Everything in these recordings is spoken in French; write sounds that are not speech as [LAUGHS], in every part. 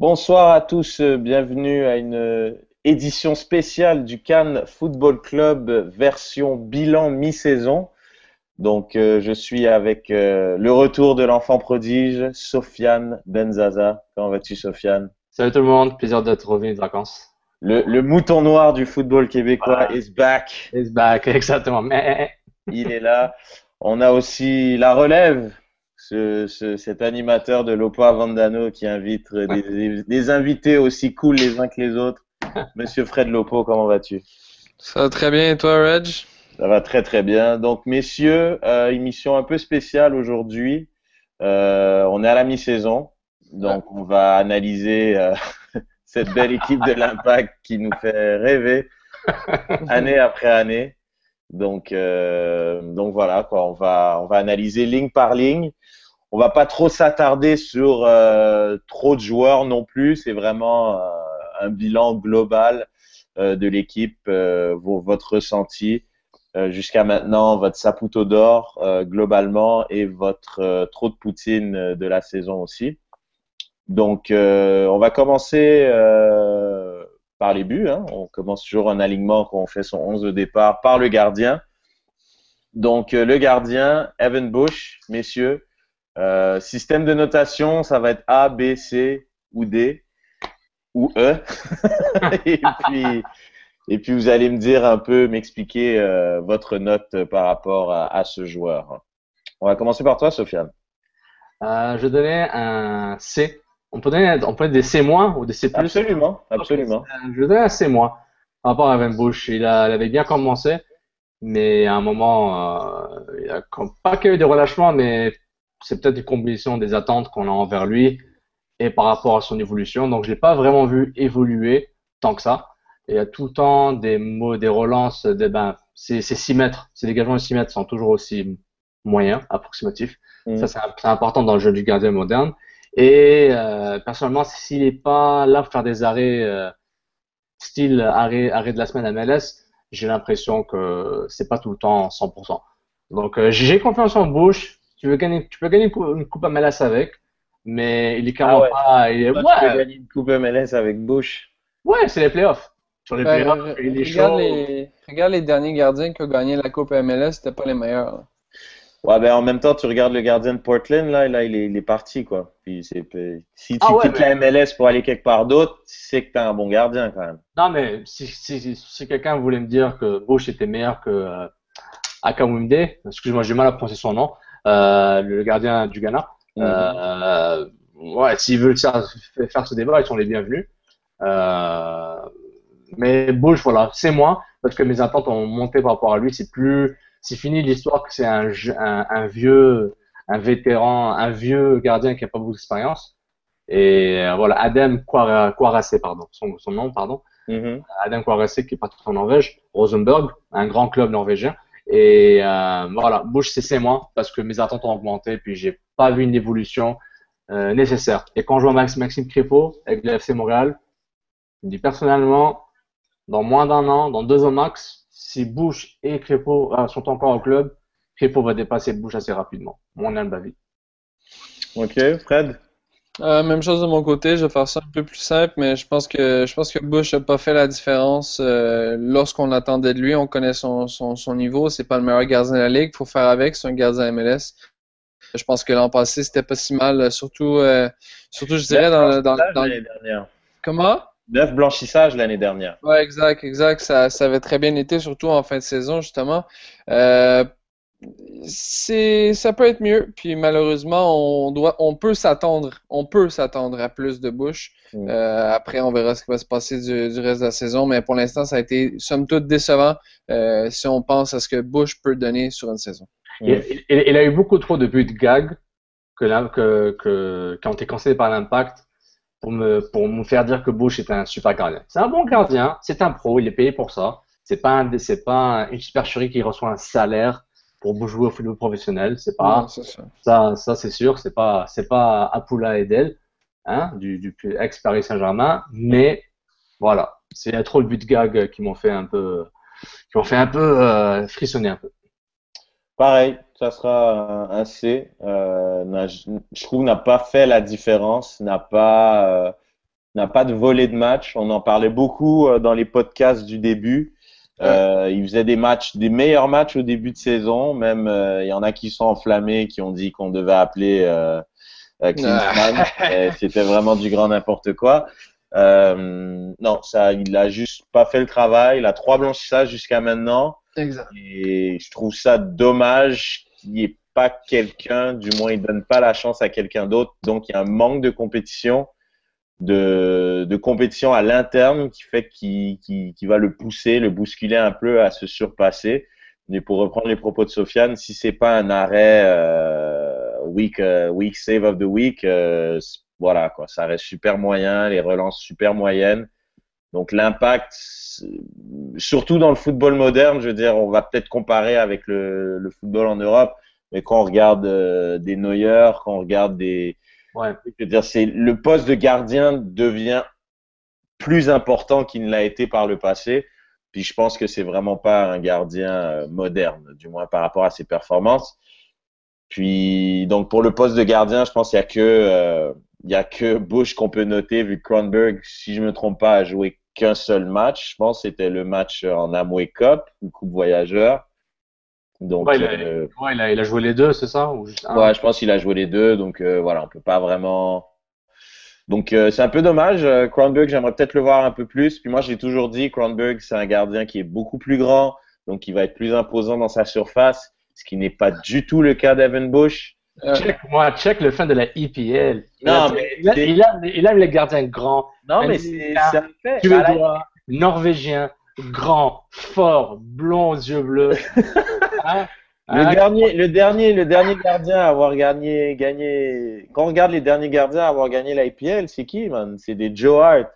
Bonsoir à tous, euh, bienvenue à une euh, édition spéciale du Cannes Football Club version bilan mi-saison. Donc euh, je suis avec le retour de l'enfant prodige, Sofiane Benzaza. Comment vas-tu Sofiane? Salut tout le monde, plaisir d'être revenu de vacances. Le, le, mouton noir du football québécois is back. Is back, [LAUGHS] exactement. Il est là. On a aussi la relève, ce, cet animateur de l'Opa Vandano qui invite des, invités aussi cool les uns que les autres. [LAUGHS] Monsieur Fred Lopo, comment vas-tu? Ça va très bien et toi, Reg? Ça va très très bien. Donc, messieurs, euh, émission un peu spéciale aujourd'hui. Euh, on est à la mi-saison, donc on va analyser euh, [LAUGHS] cette belle équipe de l'Impact qui nous fait rêver [LAUGHS] année après année. Donc, euh, donc voilà, quoi. On va, on va analyser ligne par ligne on va pas trop s'attarder sur euh, trop de joueurs non plus. C'est vraiment euh, un bilan global euh, de l'équipe, votre ressenti jusqu'à maintenant, votre saputo d'or globalement et votre trop de poutine de la saison aussi. Donc, on va commencer par les buts. Hein. On commence toujours un alignement quand on fait son 11 de départ par le gardien. Donc, le gardien, Evan Bush, messieurs, euh, système de notation, ça va être A, B, C ou D ou E. [LAUGHS] et, puis, et puis vous allez me dire un peu, m'expliquer euh, votre note par rapport à, ce joueur. On va commencer par toi, Sofiane. Euh, je donnais un C. On peut donner, on peut des C- ou des C+. Absolument, absolument. Je donnais un C- par rapport à Van Bush. Il, a, il avait bien commencé, mais à un moment, euh, il a pas qu'il y a eu des relâchements, mais c'est peut-être une combinaison des attentes qu'on a envers lui et par rapport à son évolution. Donc, je l'ai pas vraiment vu évoluer tant que ça. il y a tout le temps des mots, des relances, des, ben, c'est 6 mètres. Ces dégagements de 6 mètres sont toujours aussi moyens, approximatifs. Mm. Ça, c'est important dans le jeu du gardien moderne. Et euh, personnellement, s'il n'est pas là pour faire des arrêts, euh, style arrêt, arrêt de la semaine à MLS, j'ai l'impression que c'est pas tout le temps 100%. Donc, euh, j'ai confiance en Bush tu veux gagner, tu peux gagner une coupe, MLS avec, mais il est carrément ah pas. Il est, ouais. Tu peux gagner une coupe MLS avec Bush. Ouais, c'est les playoffs. Sur les ben, playoffs, il est regarde, les, regarde les derniers gardiens qui ont gagné la coupe MLS, c'était pas les meilleurs. Ouais, ben en même temps, tu regardes le gardien de Portland, là, là il, est, il est parti, quoi. Puis c'est, si tu ah quittes la MLS pour aller quelque part d'autre, c'est que t'es un bon gardien, quand même. Non, mais si, si, si, quelqu'un voulait me dire que Bush était meilleur que euh, Akamwimde, excuse-moi, j'ai mal à prononcer son nom, euh, le gardien du Ghana. Euh, ouais, s'ils veulent faire, faire, ce débat, ils sont les bienvenus. Euh, mais Bush, voilà, c'est moi, parce que mes attentes ont monté par rapport à lui. C'est plus, c'est fini l'histoire que c'est un, un, un, vieux, un vétéran, un vieux gardien qui a pas beaucoup d'expérience. Et voilà, Adam Kwarase, pardon, son, son, nom, pardon. Adam Kwarase qui est parti en Norvège, Rosenberg, un grand club norvégien. Et euh, voilà, Bush, c'est moi parce que mes attentes ont augmenté, puis j'ai pas vu une évolution euh, nécessaire. Et quand je vois Max, Maxime Crépeau avec le FC Montréal, je me dis personnellement, dans moins d'un an, dans deux ans max, si Bush et Crépeau euh, sont encore au club, Crépeau va dépasser Bush assez rapidement. Mon humble avis. Ok, Fred? Euh, même chose de mon côté, je vais faire ça un peu plus simple, mais je pense que je pense que Bush n'a pas fait la différence euh, lorsqu'on attendait de lui. On connaît son, son, son niveau, c'est pas le meilleur gardien de la ligue, faut faire avec, c'est un gardien MLS. Je pense que l'an passé c'était pas si mal, surtout euh, surtout je dirais dans, dans, dans l'année dernière. Comment? Neuf blanchissages l'année dernière. Ouais, exact, exact. Ça, ça avait très bien été, surtout en fin de saison justement. C'est ça peut être mieux. Puis malheureusement on doit on peut s'attendre on peut s'attendre à plus de Bush mm. euh, après on verra ce qui va se passer du, reste de la saison. Mais pour l'instant ça a été somme toute décevant euh, si on pense à ce que Bush peut donner sur une saison. Il, il, a eu beaucoup trop de buts de gag que, là, que, que qui ont été cancellés par l'impact pour me pour me faire dire que Bush est un super gardien. C'est un bon gardien c'est un pro il est payé pour ça. C'est pas c'est pas une supercherie qui reçoit un salaire pour jouer au football professionnel. C'est pas ça, ça, c'est sûr. C'est pas c'est pas Apula Edel, hein, du, du ex Paris Saint-Germain, mais voilà, c'est trop le but gag qui m'ont fait un peu qui m'ont fait un peu euh, frissonner un peu. Pareil, ça sera un C. Euh, je trouve n'a pas fait la différence, n'a pas euh, n'a pas de volet de match. On en parlait beaucoup dans les podcasts du début. Euh, il faisait des matchs, des meilleurs matchs au début de saison. Même euh, il y en a qui sont enflammés, qui ont dit qu'on devait appeler euh, euh Klinsmann. [LAUGHS] C'était vraiment du grand n'importe quoi. Non, ça, il a juste pas fait le travail. Il a trois blanchissages jusqu'à maintenant. Exact. Et je trouve ça dommage qu'il n'y ait pas quelqu'un, du moins il donne pas la chance à quelqu'un d'autre. Donc il y a un manque de compétition de, de compétition à l'interne qui fait qu'il qui, qui va le pousser, le bousculer un peu à se surpasser. Mais pour reprendre les propos de Sofiane, si c'est pas un arrêt euh, week euh, week save of the week, euh, voilà quoi, ça reste super moyen, les relances super moyennes. Donc l'impact, surtout dans le football moderne, je veux dire, on va peut-être comparer avec le, le, football en Europe, mais quand on regarde euh, des Neuer, quand on regarde des C'est le poste de gardien devient plus important qu'il ne l'a été par le passé. Puis je pense que c'est vraiment pas un gardien euh, moderne, du moins par rapport à ses performances. Puis donc pour le poste de gardien, je pense qu'il y a que euh, il y a que Bush qu'on peut noter vu que Kronberg, si je me trompe pas, a joué qu'un seul match. Je pense c'était le match en Amway Cup, une coupe voyageur. Donc, Ouais, il, a, euh, ouais, il, a, il a joué les deux, c'est ça ou juste un Ouais, je pense qu'il a joué les deux, donc euh, voilà, on peut pas vraiment. Donc euh, c'est un peu dommage. Kronberg, j'aimerais peut-être le voir un peu plus. Puis moi, j'ai toujours dit, Kronberg, c'est un gardien qui est beaucoup plus grand, donc il va être plus imposant dans sa surface, ce qui n'est pas du tout le cas d'Evan Bush. Check, moi, check le fin de la EPL. Non, il, mais il, aime, il aime les gardiens grands, Non, mais c'est un fait. Suédois, norvégiens, grands, forts, blonds aux yeux bleus. [LAUGHS] Hein? Le Hein? dernier, le dernier, le dernier gardien à avoir gagné, gagné. Quand on regarde les derniers gardiens à avoir gagné la IPL, c'est qui, man? C'est des Joe Hart,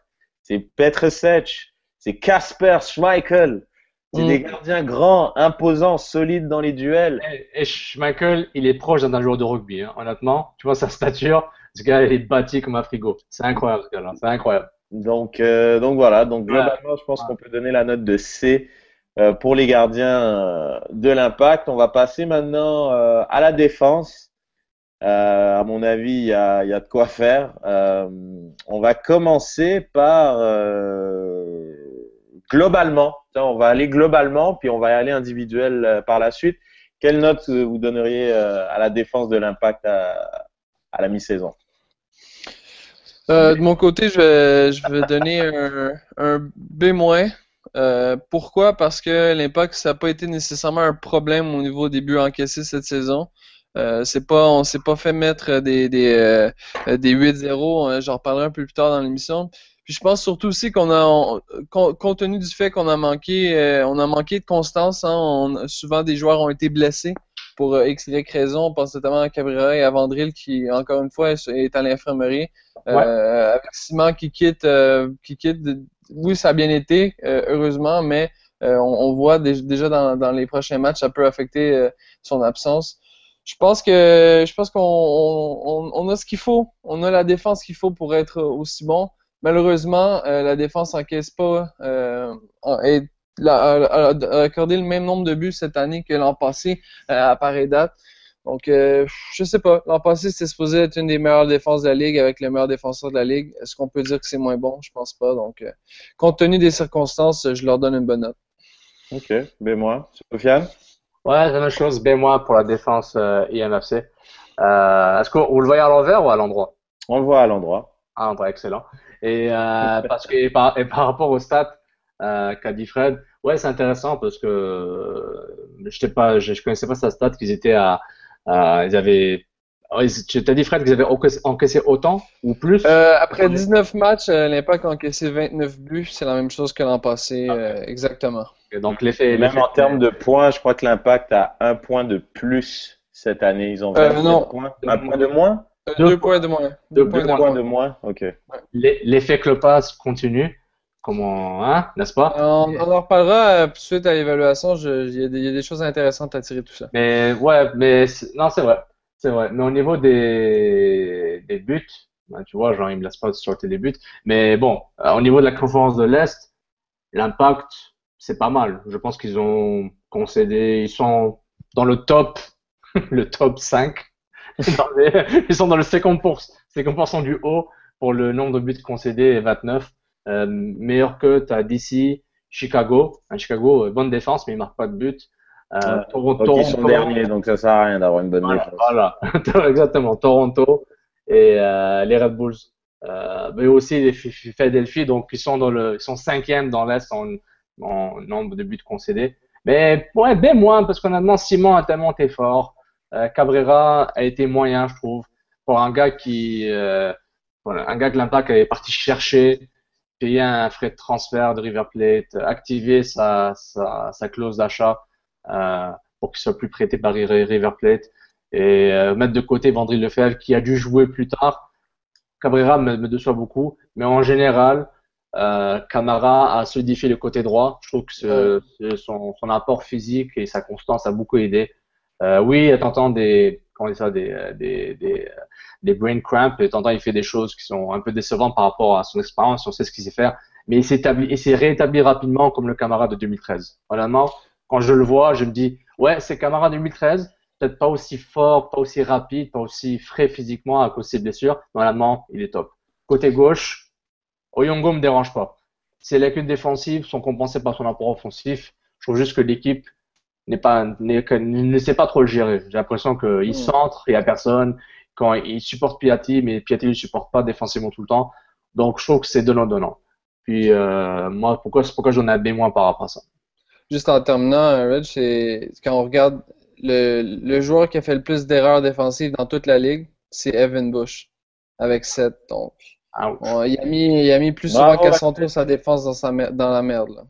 c'est Petr Sech, c'est Kasper Schmeichel. C'est Mm. des gardiens grands, imposants, solides dans les duels. Et, et Schmeichel, il est proche d'un joueur de rugby, hein, honnêtement. Tu vois sa stature, ce gars, il est bâti comme un frigo. C'est incroyable, ce gars-là. C'est incroyable. Donc, euh, donc voilà. Donc globalement, je pense qu'on peut donner la note de C euh, pour les gardiens euh, de l'Impact. On va passer maintenant euh, à la défense. Euh, à mon avis, il y a, de quoi faire. On va commencer par globalement. On va aller globalement, puis on va aller individuel par la suite. Quelle note vous donneriez à la défense de l'Impact à, la mi-saison? De mon côté, je vais, je vais donner un, un B-. Euh, pourquoi? Parce que l'impact, ça n'a pas été nécessairement un problème au niveau des buts encaissés cette saison. Euh, c'est pas, on s'est pas fait mettre des, des, euh, des 8-0. hein, J'en reparlerai un peu plus tard dans l'émission. Puis je pense surtout aussi qu'on a, on- compte tenu du fait qu'on a manqué, euh, on a manqué de constance. Hein, on- souvent des joueurs ont été blessés pour euh, X, Y raison. On pense notamment à Cabrera et à Vandril qui, encore une fois, est à l'infirmerie. Euh, avec Simon qui quitte, euh, qui quitte. Oui, ça a bien été, euh, heureusement, mais euh, on, voit dé- déjà dans, les prochains matchs, ça peut affecter euh, son absence. Je pense que je pense qu'on on, on- on a ce qu'il faut, on a la défense qu'il faut pour être aussi bon. Malheureusement, la défense encaisse pas et a, accordé le même nombre de buts cette année que l'an passé à pareille date. Donc, euh, je sais pas. L'an passé, c'était supposé être une des meilleures défenses de la ligue avec le meilleur défenseur de la ligue. Est-ce qu'on peut dire que c'est moins bon? Je pense pas. Donc, euh, compte tenu des circonstances, je leur donne une bonne note. Ok, ben moi, Sofiane? Ouais, c'est la même chose. B- pour la défense euh, IMFC. Euh, Est-ce qu'on vous le voyez à l'envers ou à l'endroit? On le voit à l'endroit. Ah, endroit excellent. Et euh, [LAUGHS] parce que et par, et par rapport aux stats euh, qu'a dit Fred, ouais, c'est intéressant parce que euh, je pas, je, je connaissais pas sa stat qu'ils étaient à, à- ils avaient. oh, Tu t'as dit Fred qu'ils avaient encaissé, encaissé autant ou plus? Euh, après 19 matchs, euh, l'Impact a encaissé 29 buts. C'est la même chose que l'an passé. euh, exactement. Et donc l'effet, Et même l'effet- en termes de points, je crois que l'Impact a un point de plus cette année. Ils ont Euh, 27 non. points. Un point de moins? Euh, Deux deux points de moins. deux Deux points Deux de points moins. de moins? Ok. l'e- l'effet Clopas continue. Comment, hein, n'est-ce pas? On, on en reparlera euh, suite à l'évaluation. Il y, a des- il y a des choses intéressantes à tirer de tout ça. Mais ouais, mais non, c'est vrai, c'est vrai. Mais au niveau des des buts, ben, tu vois, genre ils me laissent pas sortir des buts. Mais bon, euh, au niveau de la conférence de l'Est, l'impact, c'est pas mal. Je pense qu'ils ont concédé, ils sont dans le top, [LAUGHS] le top 5. Dans les- [LAUGHS] ils sont dans le 50%, 50% du haut pour le nombre de buts concédés, 29. Euh, meilleur que tu as DC, Chicago. Chicago, bonne défense, mais il marque pas de but. Euh, Toronto, ils sont derniers, donc ça sert à rien d'avoir une bonne défense. Voilà, [LAUGHS] exactement. Toronto et euh, les Red Bulls. Euh, mais aussi les Philadelphie, donc ils sont dans le, ils sont cinquièmes dans l'est en, en, nombre de buts concédés. Mais ouais, bien moins parce qu'honnêtement Simon a tellement été fort. Euh, Cabrera a été moyen, je trouve, pour un gars qui, euh, voilà, un gars que l'Impact est parti chercher, payer un frais de transfert de River Plate, activer sa, sa, sa clause d'achat euh, pour qu'il soit plus prêté par River Plate et euh, mettre de côté Vandril Lefebvre qui a dû jouer plus tard. Cabrera me, me déçoit beaucoup, mais en général, euh, Camara a solidifié le côté droit. Je trouve que son, son, apport physique et sa constance a beaucoup aidé. Euh, oui, t'entends des, comment ça, des, des, des, des brain cramps et il fait des choses qui sont un peu décevantes par rapport à son expérience, on sait ce qu'il sait faire, mais il s'est réétabli rapidement comme le camarade de 2013. Honnêtement, quand je le vois, je me dis, ouais, c'est camarade 2013, peut-être pas aussi fort, pas aussi rapide, pas aussi frais physiquement à cause de ses blessures. Normalement, il est top. Côté gauche, Oyongo me dérange pas. Ses lacunes défensives sont compensées par son apport offensif. Je trouve juste que l'équipe n'est pas, ne sait pas trop le gérer. J'ai l'impression qu'il mm. centre, il y a personne. Quand il supporte Piatti, mais Piatti ne supporte pas défensivement tout le temps. Donc, je trouve que c'est donnant-donnant. Puis, euh, moi, pourquoi, pourquoi j'en ai B- par rapport à ça? Juste en terminant, Reg, c'est quand on regarde le, le, joueur qui a fait le plus d'erreurs défensives dans toute la ligue, c'est Evan Bush, avec 7. Donc, il, a mis, il a mis plus souvent qu'à son tour sa défense dans, sa, dans la merde. Là.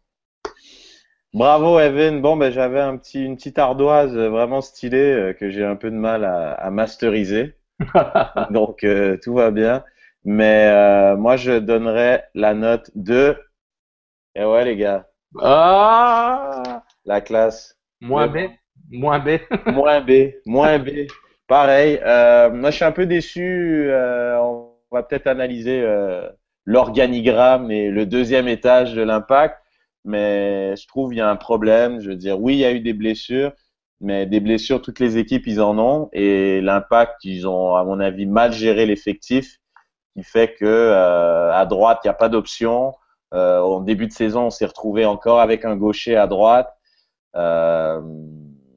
Bravo Evan. Bon, ben j'avais un petit, une petite ardoise vraiment stylée euh, que j'ai un peu de mal à, à masteriser. [LAUGHS] Donc euh, tout va bien. Mais euh, moi je donnerais la note de. Et eh ouais les gars. Ah. La classe. Moins B. Moins B. [LAUGHS] moins B. Moins B. Pareil. Euh, moi, je suis un peu déçu. Euh, on va peut-être analyser euh, l'organigramme et le deuxième étage de l'impact. Mais je trouve qu'il y a un problème. Je veux dire, oui, il y a eu des blessures, mais des blessures, toutes les équipes, ils en ont. Et l'impact, ils ont, à mon avis, mal géré l'effectif, qui fait que euh, à droite, il n'y a pas d'option. Euh, en début de saison, on s'est retrouvé encore avec un gaucher à droite. Euh,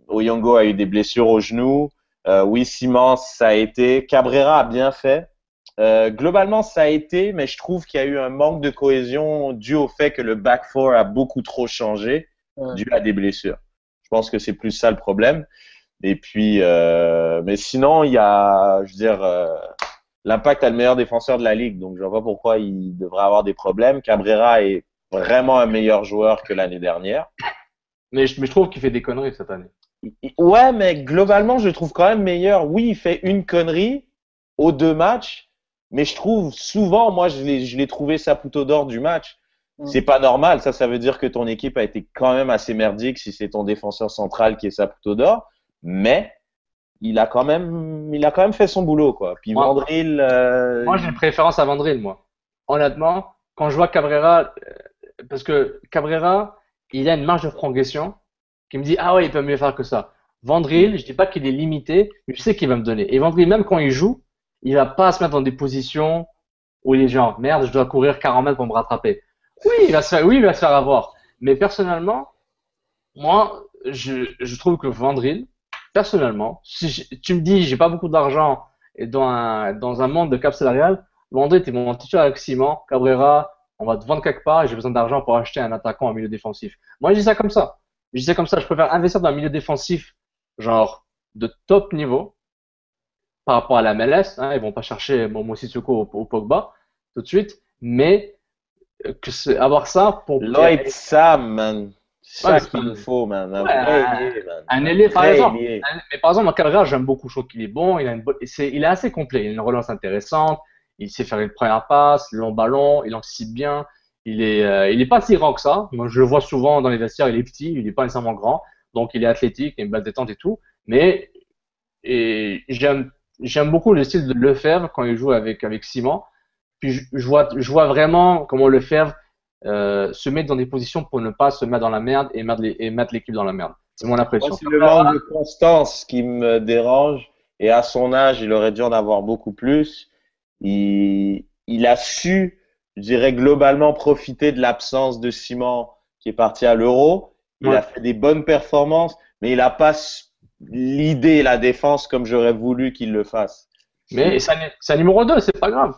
Oyongo a eu des blessures au genou. Euh, oui, Simon, ça a été. Cabrera a bien fait. Euh, globalement, ça a été, mais je trouve qu'il y a eu un manque de cohésion dû au fait que le back four a beaucoup trop changé dû à des blessures. Je pense que c'est plus ça le problème. Et puis, euh, mais sinon, il y a, je veux dire, euh, l'impact a le meilleur défenseur de la ligue, donc je vois pas pourquoi il devrait avoir des problèmes. Cabrera est vraiment un meilleur joueur que l'année dernière. Mais je, mais je trouve qu'il fait des conneries cette année. Ouais, mais globalement, je le trouve quand même meilleur. Oui, il fait une connerie aux deux matchs, mais je trouve souvent, moi, je l'ai, je l'ai trouvé Saputo d'or du match. C'est pas normal. Ça, ça veut dire que ton équipe a été quand même assez merdique si c'est ton défenseur central qui est Saputo d'or. Mais il a quand même, il a quand même fait son boulot, quoi. Puis moi, Vandril. Euh... Moi, j'ai une préférence à Vandril, moi. Honnêtement, quand je vois Cabrera, euh, parce que Cabrera, il a une marge de progression qui me dit ah ouais il peut mieux faire que ça. Vandril, je dis pas qu'il est limité, mais je sais qu'il va me donner. Et Vandril, même quand il joue, il va pas se mettre dans des positions où il est genre merde, je dois courir 40 mètres pour me rattraper. Oui, il va se faire, oui, il va se faire avoir. Mais personnellement, moi, je, je trouve que Vandril, personnellement, si tu me dis j'ai pas beaucoup d'argent et dans un, dans un monde de cap salarial, Vandril, t'es mon titulaire avec Simon, Cabrera, on va te vendre quelque part et j'ai besoin d'argent pour acheter un attaquant en milieu défensif. Moi, je dis ça comme ça. Je disais comme ça, je préfère investir dans un milieu défensif, genre de top niveau, par rapport à la MLS. Hein, ils vont pas chercher Momo Sissoko ou, Pogba tout de suite, mais euh, que avoir ça pour. Lloyd Sam, man. Ça qu'il nous faut, man. Un, ouais, man. un ailier, par exemple. mais par exemple, Calgary, j'aime beaucoup. Je trouve qu'il est bon. Il, a une bonne, est, il est assez complet. Il a une relance intéressante. Il sait faire une première passe, long ballon. Il anticipe bien. Il est, euh, il est pas si grand que ça. Moi, je le vois souvent dans les vestiaires. Il est petit, il est pas nécessairement grand, donc il est athlétique, il a une balle détente et tout. Mais et j'aime, j'aime beaucoup le style de Lefebvre quand il joue avec avec Simon. Puis je, je vois, je vois vraiment comment Lefebvre euh, se met dans des positions pour ne pas se mettre dans la merde et mettre, et mettre l'équipe dans la merde. C'est mon impression. C'est le manque de constance qui me dérange. Et à son âge, il aurait dû en avoir beaucoup plus. Il, il a su, je dirais globalement, profiter de l'absence de Simon qui est parti à l'Euro. Il a fait des bonnes performances, mais il n'a pas l'idée la défense comme j'aurais voulu qu'il le fasse. Mais c'est un numéro 2, c'est pas grave.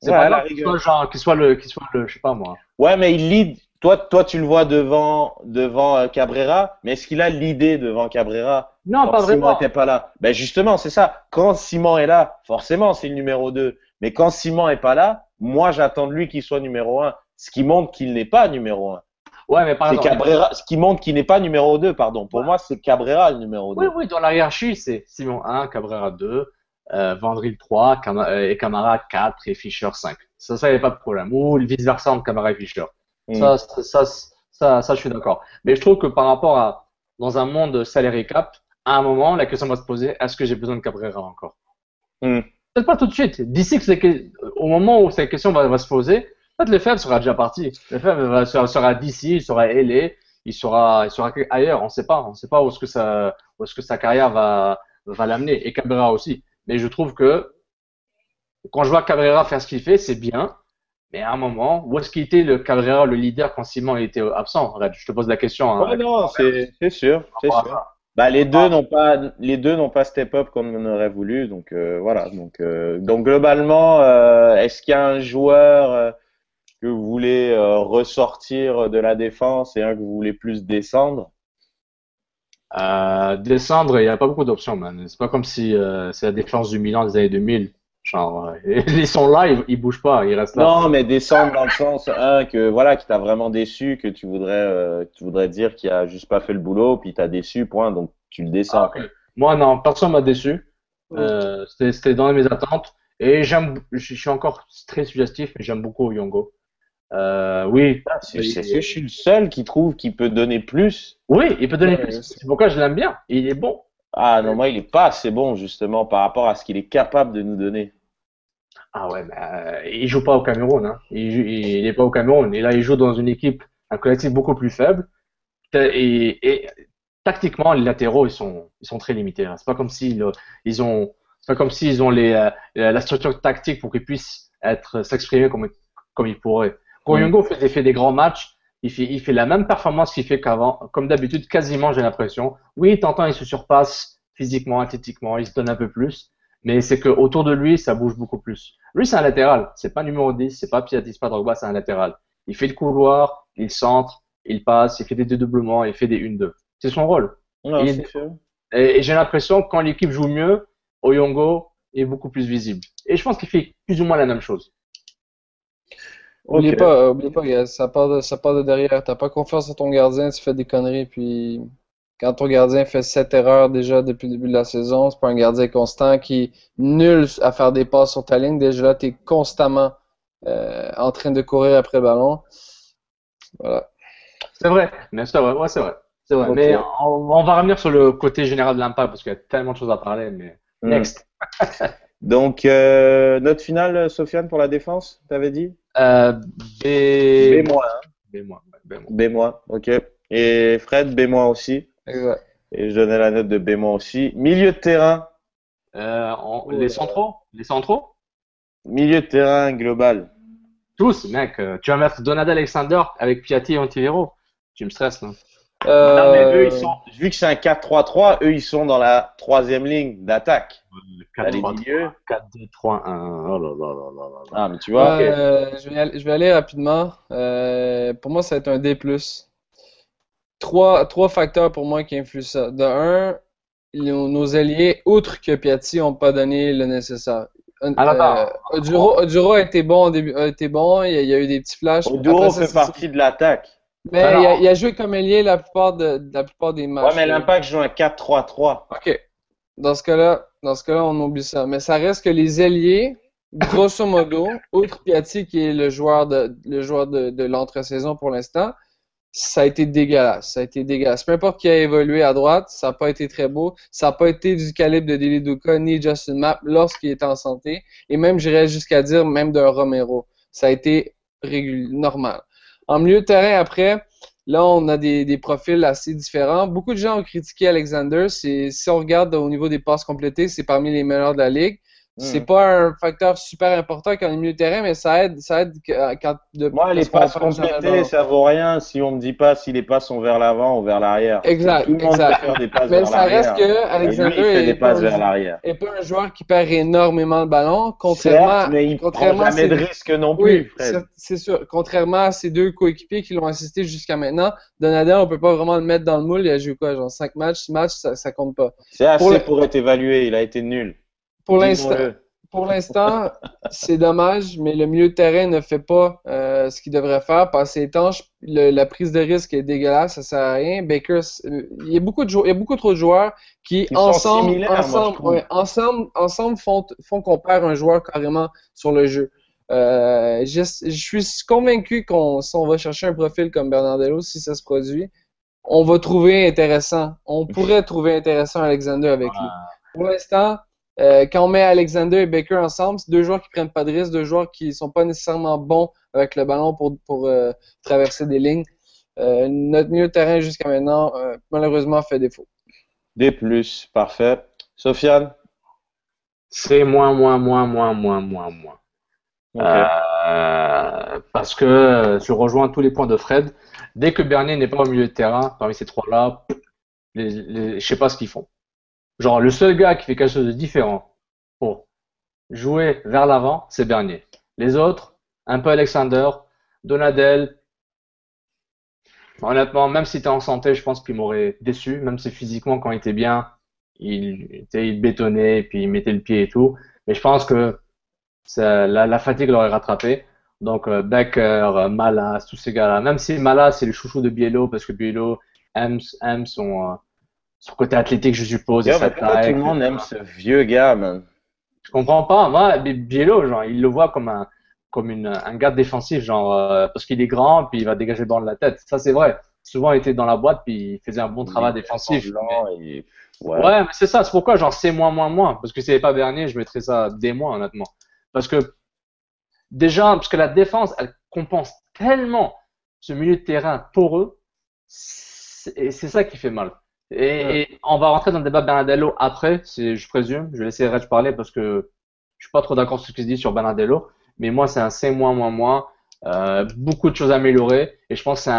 C'est pas grave qu'il soit, genre, soit le, qu'il soit le, je sais pas moi. Ouais, mais il lead. Toi, toi, tu le vois devant, devant euh, Cabrera, mais est-ce qu'il a l'idée devant Cabrera? Non, pas vraiment. Simon n'était pas là. Ben justement, c'est ça. Quand Simon est là, forcément, c'est le numéro 2. Mais quand Simon est pas là, moi, j'attends de lui qu'il soit numéro 1. Ce qui montre qu'il n'est pas numéro 1. Ouais, mais par exemple. Cabrera, ce qui montre qu'il n'est pas numéro 2, pardon. Pour moi, c'est Cabrera le numéro 2. Oui, oui, dans la hiérarchie, c'est Simon 1, Cabrera 2, euh, Vandril 3, euh, et Camara 4 et Fischer 5. Ça, ça, il n'y a pas de problème. Ou vice-versa entre Camara et Fischer. Mm. Ça, ça, ça, ça, je suis d'accord. Mais je trouve que par rapport à, dans un monde salarié cap, à un moment, la question va se poser, est-ce que j'ai besoin de Cabrera encore? Mm. Peut-être pas tout de suite. D'ici que au moment où cette question va, va se poser, peut-être Lefebvre sera déjà parti. Lefebvre sera, sera d'ici, il sera ailé, il sera, il sera ailleurs. On ne sait pas. On ne sait pas où est-ce que ça, où est-ce que sa carrière va, va l'amener. Et Cabrera aussi. Mais je trouve que quand je vois Cabrera faire ce qu'il fait, c'est bien. Mais à un moment, où est-ce qu'il était le Cabrera, le leader, quand Simon était absent? Je te pose la question. Hein. non, c'est sûr, c'est sûr. Bah, les deux n'ont pas, les deux n'ont pas step up comme on aurait voulu, donc euh, voilà. Donc, euh, donc globalement, euh, est-ce qu'il y a un joueur que vous voulez ressortir de la défense et un que vous voulez plus descendre? Descendre, il n'y a pas beaucoup d'options, man. C'est pas comme si c'est la défense du Milan des années 2000. Genre, [LAUGHS] ils sont là, ils, bougent pas, ils restent là. Non, mais descendre dans le sens, un, que voilà, qui t'a vraiment déçu, que tu voudrais, euh, tu voudrais dire qu'il a juste pas fait le boulot, puis t'as déçu, point, donc tu le descends. Ah, Moi, non, personne m'a déçu. Euh, C'était dans mes attentes. Et j'aime, je suis encore très suggestif, mais j'aime beaucoup Yongo. Euh, oui. C'est que je suis le seul qui trouve qu'il peut donner plus. Oui, il peut donner plus. C'est pourquoi je l'aime bien. il est bon. Ah non, moi, il est pas assez bon, justement, par rapport à ce qu'il est capable de nous donner. Ah ouais, mais euh, il joue pas au Cameroun. Hein. Il, joue, il, est pas au Cameroun. Et là, il joue dans une équipe, un collectif beaucoup plus faible. Et, et tactiquement, les latéraux, ils sont, ils sont très limités. Hein. C'est pas comme s'ils ils ont, pas comme s'ils ont les, euh, la structure tactique pour qu'ils puissent être s'exprimer comme, comme ils pourraient. Quand mm. fait, fait des grands matchs, il fait, il fait la même performance qu'il fait qu'avant, comme d'habitude, quasiment, j'ai l'impression. Oui, t'entends, il se surpasse physiquement, athlétiquement, il se donne un peu plus, mais c'est que autour de lui, ça bouge beaucoup plus. Lui, c'est un latéral. C'est pas numéro 10, c'est pas Piatis, pas Drogba, c'est un latéral. Il fait le couloir, il centre, il passe, il fait des dédoublements, il fait des 1-2. C'est son rôle. et, j'ai l'impression que quand l'équipe joue mieux, Oyongo est beaucoup plus visible. Et je pense qu'il fait plus ou moins la même chose. Oublie pas, oublie pas, ça part de, ça part de derrière. T'as pas confiance en ton gardien, tu fais des conneries, puis quand ton gardien fait sept erreurs déjà depuis le début de la saison, c'est pas un gardien constant qui est nul à faire des passes sur ta ligne. Déjà là, tu es constamment euh, en train de courir après le ballon. Voilà. C'est vrai, mais c'est vrai, ouais, c'est vrai. C'est vrai. Mais on, va revenir sur le côté général de l'impact parce qu'il y a tellement de choses à parler, mais hmm. next. [LAUGHS] Donc, euh, note finale, Sofiane, pour la défense, t'avais dit? Euh, B... B-. B-, B-, B-, ok. Et Fred, B- aussi. Et je donnais la note de B- aussi. Milieu de terrain. Euh, les centraux? Les centraux? Milieu de terrain global. Tous, mec. Euh, tu vas mettre Donald Alexander avec Piatti et Antivero. Tu me stresses, non non, mais eux, ils sont, vu que c'est un 4-3-3, eux, ils sont dans la troisième ligne d'attaque. 4-2-3-1. Oh là là là là Ah, mais tu vois. Euh, je, vais aller, je, vais aller, rapidement. Euh, pour moi, ça va être un D trois, trois facteurs pour moi qui influent ça. De un, nos alliés, outre que Piatti, n'ont pas donné le nécessaire. Ah, euh, Oduro, a été bon au début, a été bon, il y a, eu des petits flashs. Oduro fait partie de l'attaque. Mais il a, joué comme ailier la plupart, de, la plupart des matchs. Ouais, mais l'impact joue un 4-3-3. OK. Dans ce cas-là, dans ce cas-là, on oublie ça. Mais ça reste que les alliés, grosso modo, [LAUGHS] outre Piatti qui est le joueur de, le joueur de, de l'entre-saison pour l'instant, ça a été dégueulasse. Ça a été dégueulasse. Peu importe qui a évolué à droite, ça n'a pas été très beau. Ça n'a pas été du calibre de Deli Duca ni Justin Mapp lorsqu'il était en santé. Et même, j'irais jusqu'à dire, même d'un Romero. Ça a été normal. En milieu de terrain, après, là, on a des, des, profils assez différents. Beaucoup de gens ont critiqué Alexander. Si on regarde au niveau des passes complétées, c'est parmi les meilleurs de la ligue. C'est pas un facteur super important quand est milieu de terrain, mais ça aide, ça aide euh, quand de Moi, les passes complétées, ça vaut rien si on me dit pas si les passes sont vers l'avant ou vers l'arrière. Exact, Tout le monde exact. peut faire des passes Mais vers ça reste que Alexander lui, est des pas passes un- vers l'arrière. est pas un joueur qui perd énormément de ballons, contrairement, Certes, mais il prend contrairement à jamais de ses- risque non Oui, plus, Fred. c'est- sûr. Contrairement à ses deux coéquipiers qui l'ont assisté jusqu'à maintenant, Donadel, on peut pas vraiment le mettre dans le moule. Il a joué quoi, genre 5 matchs, 6 matchs, ça, ça compte pas. C'est assez Pour pour, le- être évalué. Il a été nul. Pour l'instant, Disons-le. pour l'instant, c'est dommage, mais le milieu de terrain ne fait pas euh, ce qu'il devrait faire. Passer étanche, le- la prise de risque est dégueulasse, ça sert à rien. Baker, il y a beaucoup de jou- il y a beaucoup trop de joueurs qui ensemble, moi, ensemble, ouais, ensemble, ensemble font, font qu'on perd un joueur carrément sur le jeu. Euh, je, je suis convaincu qu'on, si on va chercher un profil comme Bernardello, si ça se produit, on va trouver intéressant. On [LAUGHS] pourrait trouver intéressant Alexander avec lui. Pour l'instant, euh, quand on met Alexander et Baker ensemble, c'est deux joueurs qui prennent pas de risques, deux joueurs qui sont pas nécessairement bons avec le ballon pour, pour euh, traverser des lignes. Euh, notre milieu de terrain jusqu'à maintenant, euh, malheureusement, fait défaut. Des plus. Parfait. Sofiane? C'est moins, moins, moins, moins, moins, moins, moins. Euh, parce que je rejoins tous les points de Fred. Dès que Bernier n'est pas au milieu de terrain, parmi ces trois-là, je sais pas ce qu'ils font. Genre, le seul gars qui fait quelque chose de différent pour jouer vers l'avant, c'est Bernier. Les autres, un peu Alexander, Donadel. Honnêtement, même si es en santé, je pense qu'il m'aurait déçu, même si physiquement, quand il était bien, il, était, il bétonnait, puis il mettait le pied et tout. Mais je pense que la, la fatigue l'aurait rattrapé. Donc, euh, Becker, euh, Malas, tous ces gars-là. Même si Malas, c'est le chouchou de Biello, parce que Biello aime, aime son, son côté athlétique, je suppose. Yeah, mais pourquoi tout le monde aime ce vieux gars, man? Je comprends pas. Moi, Bi- Biello, genre, il le voit comme un, comme une, un garde défensif, genre, euh, parce qu'il est grand, puis il va dégager le ballon de la tête. Ça, c'est vrai. Souvent, il était dans la boîte, puis il faisait un bon travail défensif. mais- Semblant et- Ouais. Ouais, mais c'est ça, c'est pourquoi genre c'est moins, moins, moins. Parce que si c'était pas Bernier, je mettrais ça des moins, honnêtement. Parce que déjà, parce que la défense, elle compense tellement ce milieu de terrain pour eux, et c'est ça qui fait mal. Et, et on va rentrer dans le débat Bernardello après, je présume. Je vais laisser Reg parler parce que je suis pas trop d'accord sur ce qu'il se dit sur Bernardello. Mais moi, c'est un C moins, moins, moins. Euh, beaucoup de choses à améliorer. Et je pense que c'est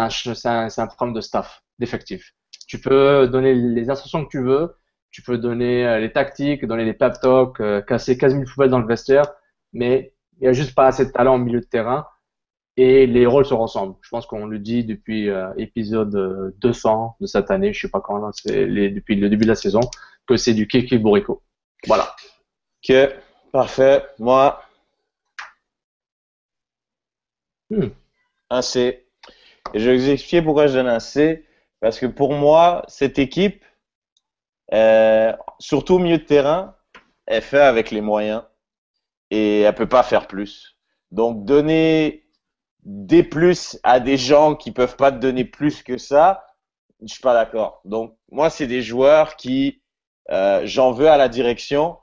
un, c'est un, un problème de staff, d'effectif. Tu peux donner les instructions que tu veux, tu peux donner euh, les tactiques, donner les pep talks, euh, casser 15 000 poubelles dans le vestiaire, mais il n'y a juste pas assez de talent au milieu de terrain et les rôles se ressemblent. Je pense qu'on le dit depuis euh, épisode euh, 200 de cette année, je sais pas quand, là, c'est les, depuis le début de la saison, que c'est du Kiki Borico. Voilà. Ok, parfait. Moi, Hmm. un C. Et je vais vous expliquer pourquoi je donne un C. Parce que pour moi, cette équipe, euh, surtout au milieu de terrain, elle fait avec les moyens et elle peut pas faire plus. Donc donner des plus à des gens qui peuvent pas te donner plus que ça, je suis pas d'accord. Donc moi, c'est des joueurs qui, euh, j'en veux à la direction,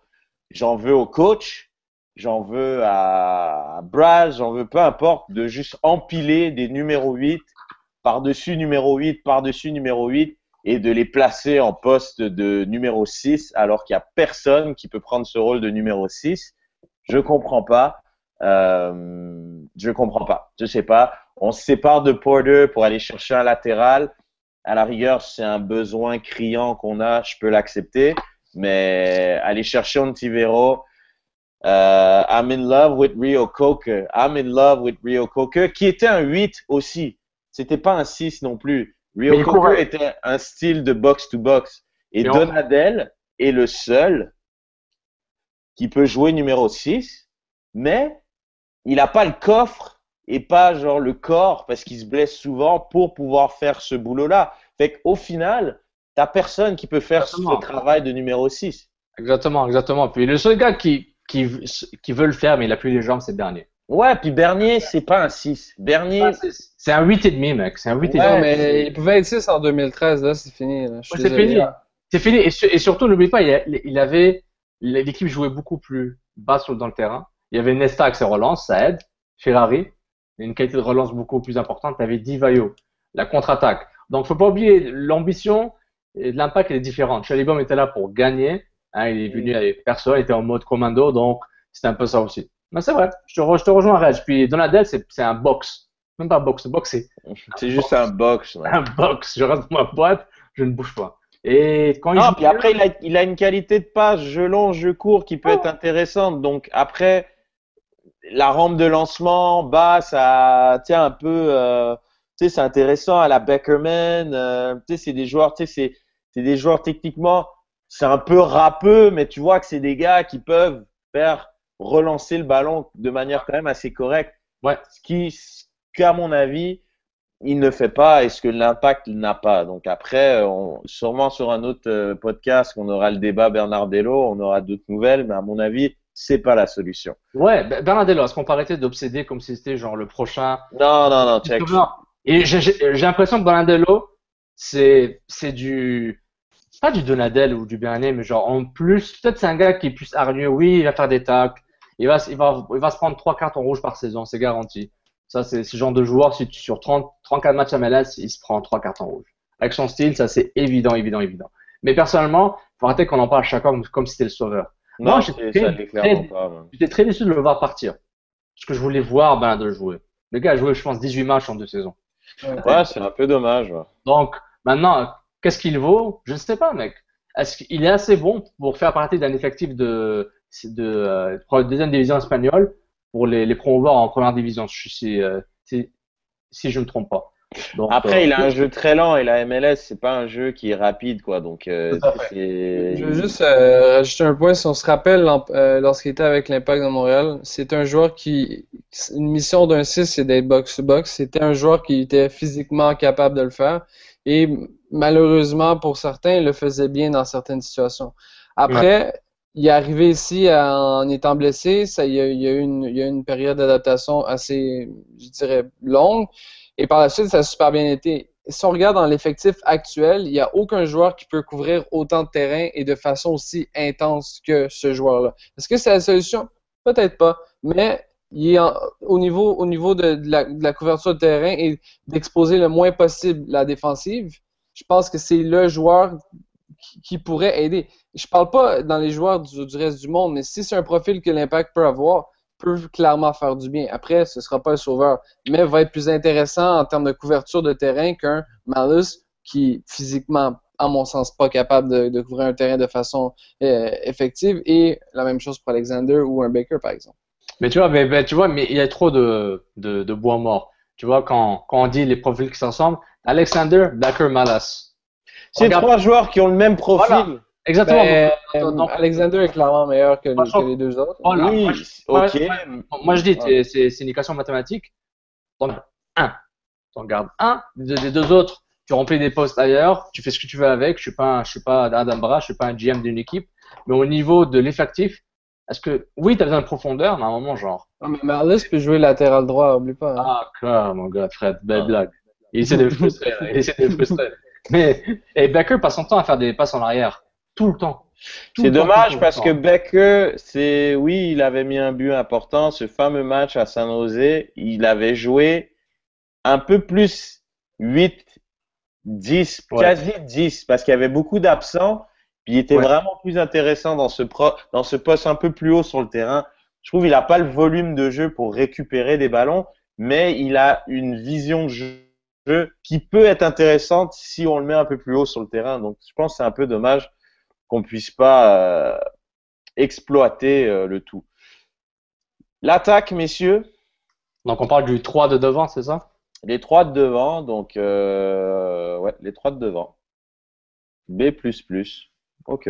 j'en veux au coach, j'en veux à Brad, j'en veux peu importe, de juste empiler des numéros 8 par-dessus numéro 8, par-dessus numéro 8 et de les placer en poste de numéro 6 alors qu'il y a personne qui peut prendre ce rôle de numéro 6. Je comprends pas. Euh, je comprends pas. Je sais pas. On se sépare de Porter pour aller chercher un latéral. À la rigueur, c'est un besoin criant qu'on a, je peux l'accepter. Mais aller chercher Ontivero, euh, I'm in love with Rio Coker. I'm in love with Rio Coker, qui était un 8 aussi. C'était pas un 6 non plus. Rio courait. était un style de box-to-box. Et Et on- Donadel est le seul qui peut jouer numéro 6, mais il n'a pas le coffre et pas genre le corps parce qu'il se blesse souvent pour pouvoir faire ce boulot-là. Fait qu'au final, t'as personne qui peut faire Exactement. ce travail de numéro 6. Exactement, exactement. Puis le seul gars qui, qui, qui veut le faire, mais il a plus les jambes, c'est Bernier. Ouais, puis Bernier, c'est pas un 6. Bernier, C'est un 8,5, mec. C'est un 8,5. Non, Ouais, mais c'est- il pouvait être 6 en 2013, là, c'est fini. Ouais, c'est fini. C'est fini. Et, su- et surtout, n'oublie pas, il, y a- il avait l'équipe jouait beaucoup plus bas sur, dans le terrain. Il y avait Nesta avec ses relances, ça aide. Ferrari, une qualité de relance beaucoup plus importante. Tu avais Divayo, la contre-attaque. Donc, faut pas oublier l'ambition et l'impact est différent. Chalibom était là pour gagner. Hein, il est venu avec personne, il était en mode commando, donc c'était un peu ça aussi. Mais c'est vrai, je te, re- je te rejoins, Reg. Puis Donadel, c'est c'est un box. Même pas box, box, c'est [LAUGHS] C'est juste un box. ouais. [LAUGHS] un box. Je reste dans ma boîte, je ne bouge pas. Et quand il Non, joue puis après, il a, il a une qualité de passe, jeu long, jeu court, qui peut Oh. être intéressante. Donc après, la rampe de lancement basse, ça, tiens, un peu, euh, tu sais, c'est intéressant à la Beckerman. euh, tu sais, c'est des joueurs, tu sais, c'est, c'est des joueurs techniquement, c'est un peu râpeux, mais tu vois que c'est des gars qui peuvent faire relancer le ballon de manière quand même assez correcte. Ouais. Ce qui, ce qu'à mon avis, il ne fait pas et ce que l'impact n'a pas. Donc après, on, sûrement sur un autre euh, podcast, on aura le débat Bernardello, on aura d'autres nouvelles, mais à mon avis, c'est pas la solution. Ouais, Be- Bernardello, est-ce qu'on peut arrêter d'obséder comme si c'était genre le prochain Non, non, non, check. Non. Et j'ai- l'impression que Bernardello, c'est c'est du c'est pas du Donadel ou du Bernet, mais genre en plus, peut-être c'est un gars qui est plus hargneux. Oui, il va faire des tacles. Il va, il va, il va se prendre trois cartons rouges par saison, c'est garanti. Ça, c'est ce genre de joueur, si tu, sur 30, 34 matchs à MLS, il se prend trois cartons rouges. Avec son style, ça c'est évident, évident, évident. Mais personnellement, faut arrêter qu'on en parle chaque fois comme, comme si c'était le sauveur. Non, Moi, j'étais très- très- très déçu de le voir partir. Parce que je voulais voir Bernardello jouer. Le gars a joué, je pense, 18 matchs en deux saisons. Ouais, c'est un peu dommage. ouais. Donc, maintenant, qu'est-ce qu'il vaut? Je ne sais pas, mec. Est-ce qu'il est assez bon pour faire partie d'un effectif de, de, euh, la deuxième division espagnole pour les, les promouvoir en première division, si, si, euh, si, si je ne me trompe pas? Donc, Après, euh, il a un jeu très lent et la MLS, c'est pas un jeu qui est rapide, quoi. Donc, euh. Je veux juste euh, rajouter un point. Si on se rappelle, euh, lorsqu'il était avec l'Impact de Montréal, c'est un joueur qui. Une mission d'un 6, c'est d'être box-to-box. C'était un joueur qui était physiquement capable de le faire. Et malheureusement, pour certains, il le faisait bien dans certaines situations. Après, il est arrivé ici en étant blessé. Ça, il y a, il y a eu une, il y a eu une période d'adaptation assez, je dirais, longue. Et par la suite, ça a super bien été. Si on regarde dans l'effectif actuel, il n'y a aucun joueur qui peut couvrir autant de terrain et de façon aussi intense que ce joueur-là. Est-ce que c'est la solution? Peut-être pas. Mais au niveau, au niveau de, la, couverture de terrain et d'exposer le moins possible la défensive, je pense que c'est le joueur qui, pourrait aider. Je parle pas dans les joueurs du reste du monde, mais si c'est un profil que l'impact peut avoir, peut clairement faire du bien. Après, ce sera pas le sauveur, mais va être plus intéressant en termes de couverture de terrain qu'un Malus qui physiquement, à mon sens, pas capable de, de couvrir un terrain de façon euh, effective. Et la même chose pour Alexander ou un Baker, par exemple. Mais tu vois, mais, mais tu vois, mais il y a trop de, de, de bois mort. Tu vois, quand, quand on dit les profils qui se ressemblent, Alexander, Baker, Malas. C'est trois joueurs qui ont le même profil. Voilà. Exactement. Ben, Donc, euh, donc- Alexander est clairement meilleur que, les deux autres. voilà. oui, Moi, je- moi, Moi, je dis, c'est- c'est c'est une équation mathématique. Donc, un. Tu en gardes un. Les deux, les deux autres, tu remplis des postes ailleurs. Tu fais ce que tu veux avec. Je suis pas, un- je suis pas Adam Bra, je suis pas un GM d'une équipe. Mais au niveau de l'effectif, est-ce que, oui, tu as besoin de profondeur, mais à un moment, genre, Ah, mais Marlis peut jouer latéral droit, oublie pas. hein. ah, clair, mon gars, Fred, belle Ah. blague. Il essaie de me frustrer, il essaie de me frustrer. [LAUGHS] Mais, et Baker passe son temps à faire des passes en arrière. Tout le temps. C'est dommage parce que Becker, c'est oui, il avait mis un but important. Ce fameux match à San Jose, il avait joué un peu plus 8, 10, Ouais. quasi 10, parce qu'il y avait beaucoup d'absents. Puis il était Ouais. vraiment plus intéressant dans ce pro, dans ce poste un peu plus haut sur le terrain. Je trouve qu'il n'a pas le volume de jeu pour récupérer des ballons, mais il a une vision de jeu qui peut être intéressante si on le met un peu plus haut sur le terrain. Donc je pense que c'est un peu dommage qu'on puisse pas euh, exploiter euh, le tout. L'attaque, messieurs, Donc, on parle du 3 de devant, c'est ça? les trois de devant, donc euh, ouais, les trois de devant. B++. Ok.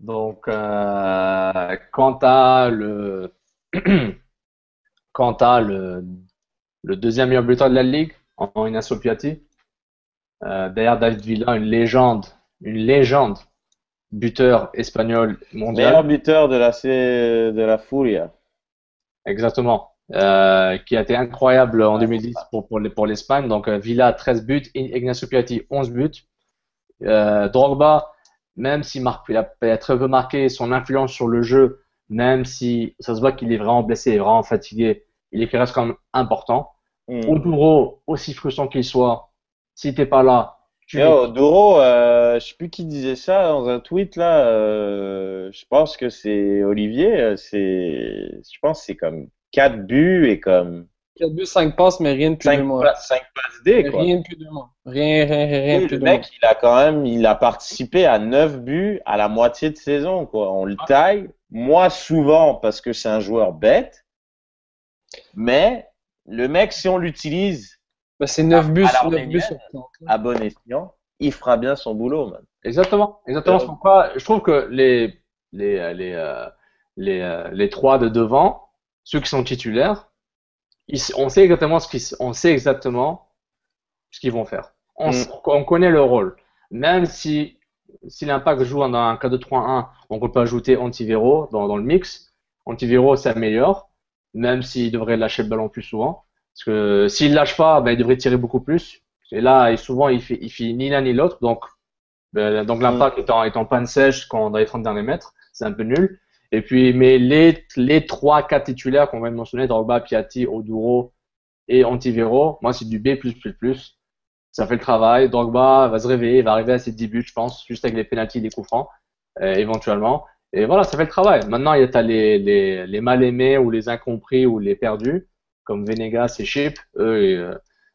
Donc, euh, quant à le, [CLEARS THROAT] quant à le, le deuxième meilleur buteur de la ligue, en Piatti, euh, derrière David Villa, une légende, une légende, buteur espagnol mondial, Meilleur buteur de la C- de la Furia. exactement, euh, qui a été incroyable en 2010 pour, pour, les- pour l'Espagne. Donc, euh, Villa, 13 buts, Ignacio Piatti, 11 buts. Euh, Drogba, même s'il il a, il a très peu marqué son influence sur le jeu, même si ça se voit qu'il est vraiment blessé, vraiment fatigué, il reste quand même important. Oduro, aussi frustrant qu'il soit, si t'es pas là, Yo, Douro, euh, je sais plus qui disait ça dans un tweet là. Euh, je pense que c'est Olivier. euh, C'est, je pense que c'est comme 4 buts et comme 4 buts, 5 passes, mais rien de plus 5, de moi. passes D quoi. Rien de plus de moi. Rien, rien, rien, rien de plus le de moi. mec, il a quand même, il a participé à 9 buts à la moitié de saison quoi. On le taille, moi souvent parce que c'est un joueur bête, mais le mec, si on l'utilise Ben, c'est 9 buts, à 9 buts l'arménienne. sur 30. à bon escient, il fera bien son boulot, man. Exactement, exactement. Euh, C'est pourquoi je trouve que les les les euh, les, euh, les trois de devant, ceux qui sont titulaires, ils- on sait exactement ce qu'ils on sait exactement ce qu'ils vont faire. On, Mm. on connaît leur rôle. Même si si l'impact joue dans un 4-2-3-1, on peut pas ajouter Antivero dans dans le mix. Antivero s'améliore, même s'il devrait lâcher le ballon plus souvent. Parce que s'il lâche pas, ben, il devrait tirer beaucoup plus. Et là, et souvent, il fait, il fait ni l'un ni l'autre. Donc, ben, donc l'impact est en, est en panne sèche quand, dans les 30 derniers mètres. C'est un peu nul. Et puis, mais les, les trois, quatre titulaires qu'on vient de mentionner, Drogba, Piatti, Oduro et Antivero, moi, c'est du B+++. Ça fait le travail. Drogba va se réveiller, il va arriver à ses 10 buts, je pense, juste avec les pénalties et les coups francs, euh, éventuellement. Et voilà, ça fait le travail. Maintenant, il y a les, les, les mal aimés ou les incompris ou les perdus, comme Venegas et Chip. Eux, euh,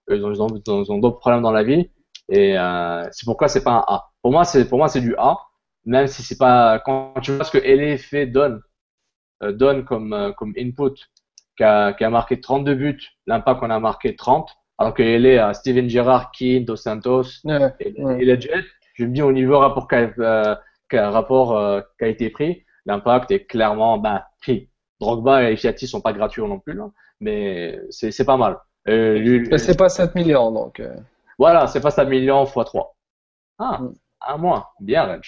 eux, ils ont, ils ont, ils ont d'autres problèmes dans la vie. Et euh, c'est pourquoi c'est pas un A. Pour moi, c'est pour moi c'est du A, même si c'est pas quand tu vois ce que LA fait donne euh, donne comme euh, comme input, qui a, qui a marqué 32 buts, l'impact qu'on a marqué 30, alors que LA a Steven Gerrard, Keane, Dos Santos Ouais. et, Ouais. et. Je me dis au niveau rapport rapport pris, l'impact est clairement ben, pris. Drogba et Fiati sont pas gratuits non plus, là, mais c'est c'est pas mal. Euh, c'est pas 7 millions, donc. euh, voilà, c'est pas ça million x 3. Ah, Mm. un mois. Bien, Reg.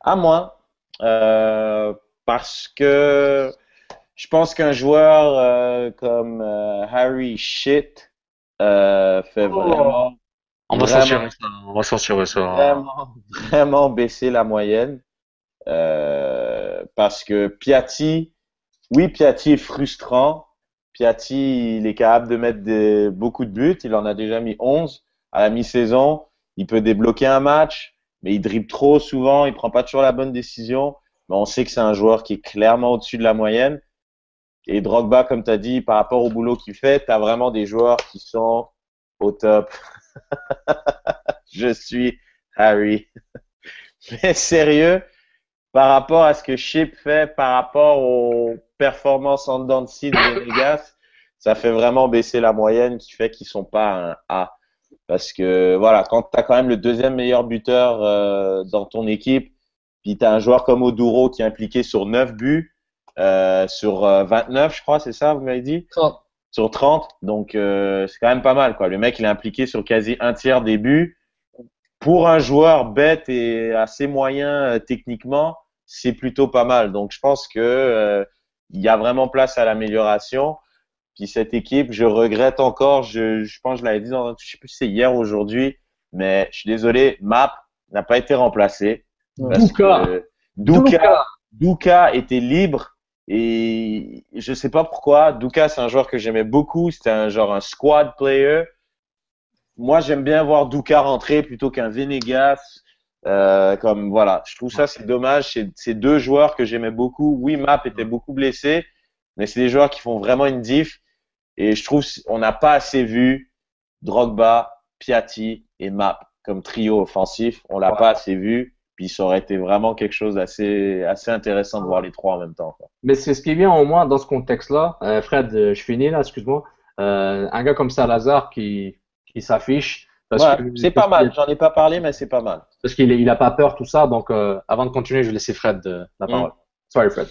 À moi, euh, parce que je pense qu'un joueur euh, comme euh, Harry Shit euh, fait Oh. vraiment, On va Vraiment. censurer ça. On va censurer ça. vraiment, vraiment baisser la moyenne. Euh, parce que Piatti, oui, Piatti est frustrant. Piatti, il est capable de mettre beaucoup de buts. Il en a déjà mis 11 à la mi-saison. Il peut débloquer un match, mais il dribble trop souvent. Il prend pas toujours la bonne décision. Mais on sait que c'est un joueur qui est clairement au-dessus de la moyenne. Et Drogba, comme tu as dit, par rapport au boulot qu'il fait, tu as vraiment des joueurs qui sont au top. [LAUGHS] Je suis Harry. [LAUGHS] Mais sérieux, par rapport à ce que Chip fait, par rapport aux performances en dents de scie de [LAUGHS] Venegas, ça fait vraiment baisser la moyenne qui fait qu'ils sont pas un A. Parce que voilà, quand tu as quand même le deuxième meilleur buteur euh, dans ton équipe, puis tu as un joueur comme Oduro qui est impliqué sur 9 buts, euh, sur euh, 29, je crois, c'est ça, vous m'avez dit? 30. sur 30. Donc, euh, c'est quand même pas mal, quoi. Le mec, il est impliqué sur quasi un tiers des buts. Pour un joueur bête et assez moyen euh, techniquement, c'est plutôt pas mal. Donc, je pense que euh, il y a vraiment place à l'amélioration. Puis cette équipe, je regrette encore. Je, je pense que je l'avais dit dans, je sais plus si c'est hier ou aujourd'hui, mais je suis désolé, Map n'a pas été remplacé. Douka, Douka était libre et je sais pas pourquoi. Douka, c'est un joueur que j'aimais beaucoup. C'était un genre un squad player. Moi, j'aime bien voir Douka rentrer plutôt qu'un Venegas. Euh, comme voilà, je trouve ça c'est dommage. C'est c'est deux joueurs que j'aimais beaucoup. Oui, Map était beaucoup blessé, mais c'est des joueurs qui font vraiment une diff. Et je trouve on n'a pas assez vu Drogba, Piatti et Map comme trio offensif. On l'a Ouais. pas assez vu. Puis ça aurait été vraiment quelque chose d'assez assez intéressant de voir les trois en même temps. quoi. Mais c'est ce qui vient au moins dans ce contexte-là. Euh, Fred, je finis là, excuse-moi. Euh, un gars comme Salazar qui, qui s'affiche. Parce Ouais, que- c'est pas mal. J'en ai pas parlé, mais c'est pas mal. Parce qu'il il a pas peur, tout ça. Donc, euh, avant de continuer, je vais laisser Fred euh, la Mm. parole. Sorry, Fred.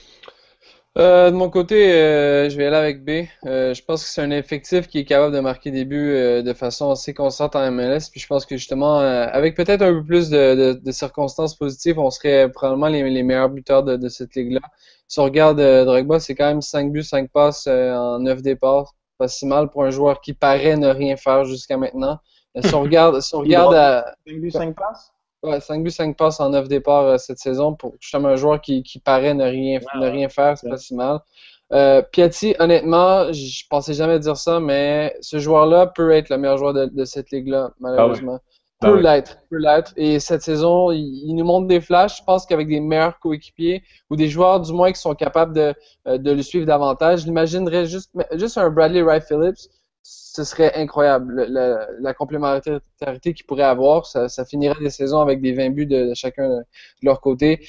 Euh, de mon côté, euh, je vais aller avec B. Euh, je pense que c'est un effectif qui est capable de marquer des buts euh, de façon assez constante en MLS. Puis je pense que justement, euh, avec peut-être un peu plus de, de, de circonstances positives, on serait probablement les, les meilleurs buteurs de, de cette ligue-là. Si on regarde euh, Drogba, c'est quand même 5 buts, 5 passes euh, en 9 départs. Pas si mal pour un joueur qui paraît ne rien faire jusqu'à maintenant. Si on regarde, si on regarde à, 5 buts, 5 passes? Ouais, 5 buts, 5 passes en 9 départs euh, cette saison pour justement un joueur qui, qui paraît ne rien, ne rien faire, c'est pas si mal. Euh, Piatti, honnêtement, je pensais jamais dire ça, mais ce joueur-là peut être le meilleur joueur de, de cette ligue-là, malheureusement. Peut oui. l'être, peut l'être. Et cette saison, il, il nous montre des flashs. Je pense qu'avec des meilleurs coéquipiers ou des joueurs du moins qui sont capables de, euh, de le suivre davantage, je l'imaginerais juste, juste un Bradley Wright Phillips. Ce serait incroyable. Le- le- la complémentarité qu'il pourrait avoir, ça, ça finirait des saisons avec des 20 buts de, de chacun de leur côté.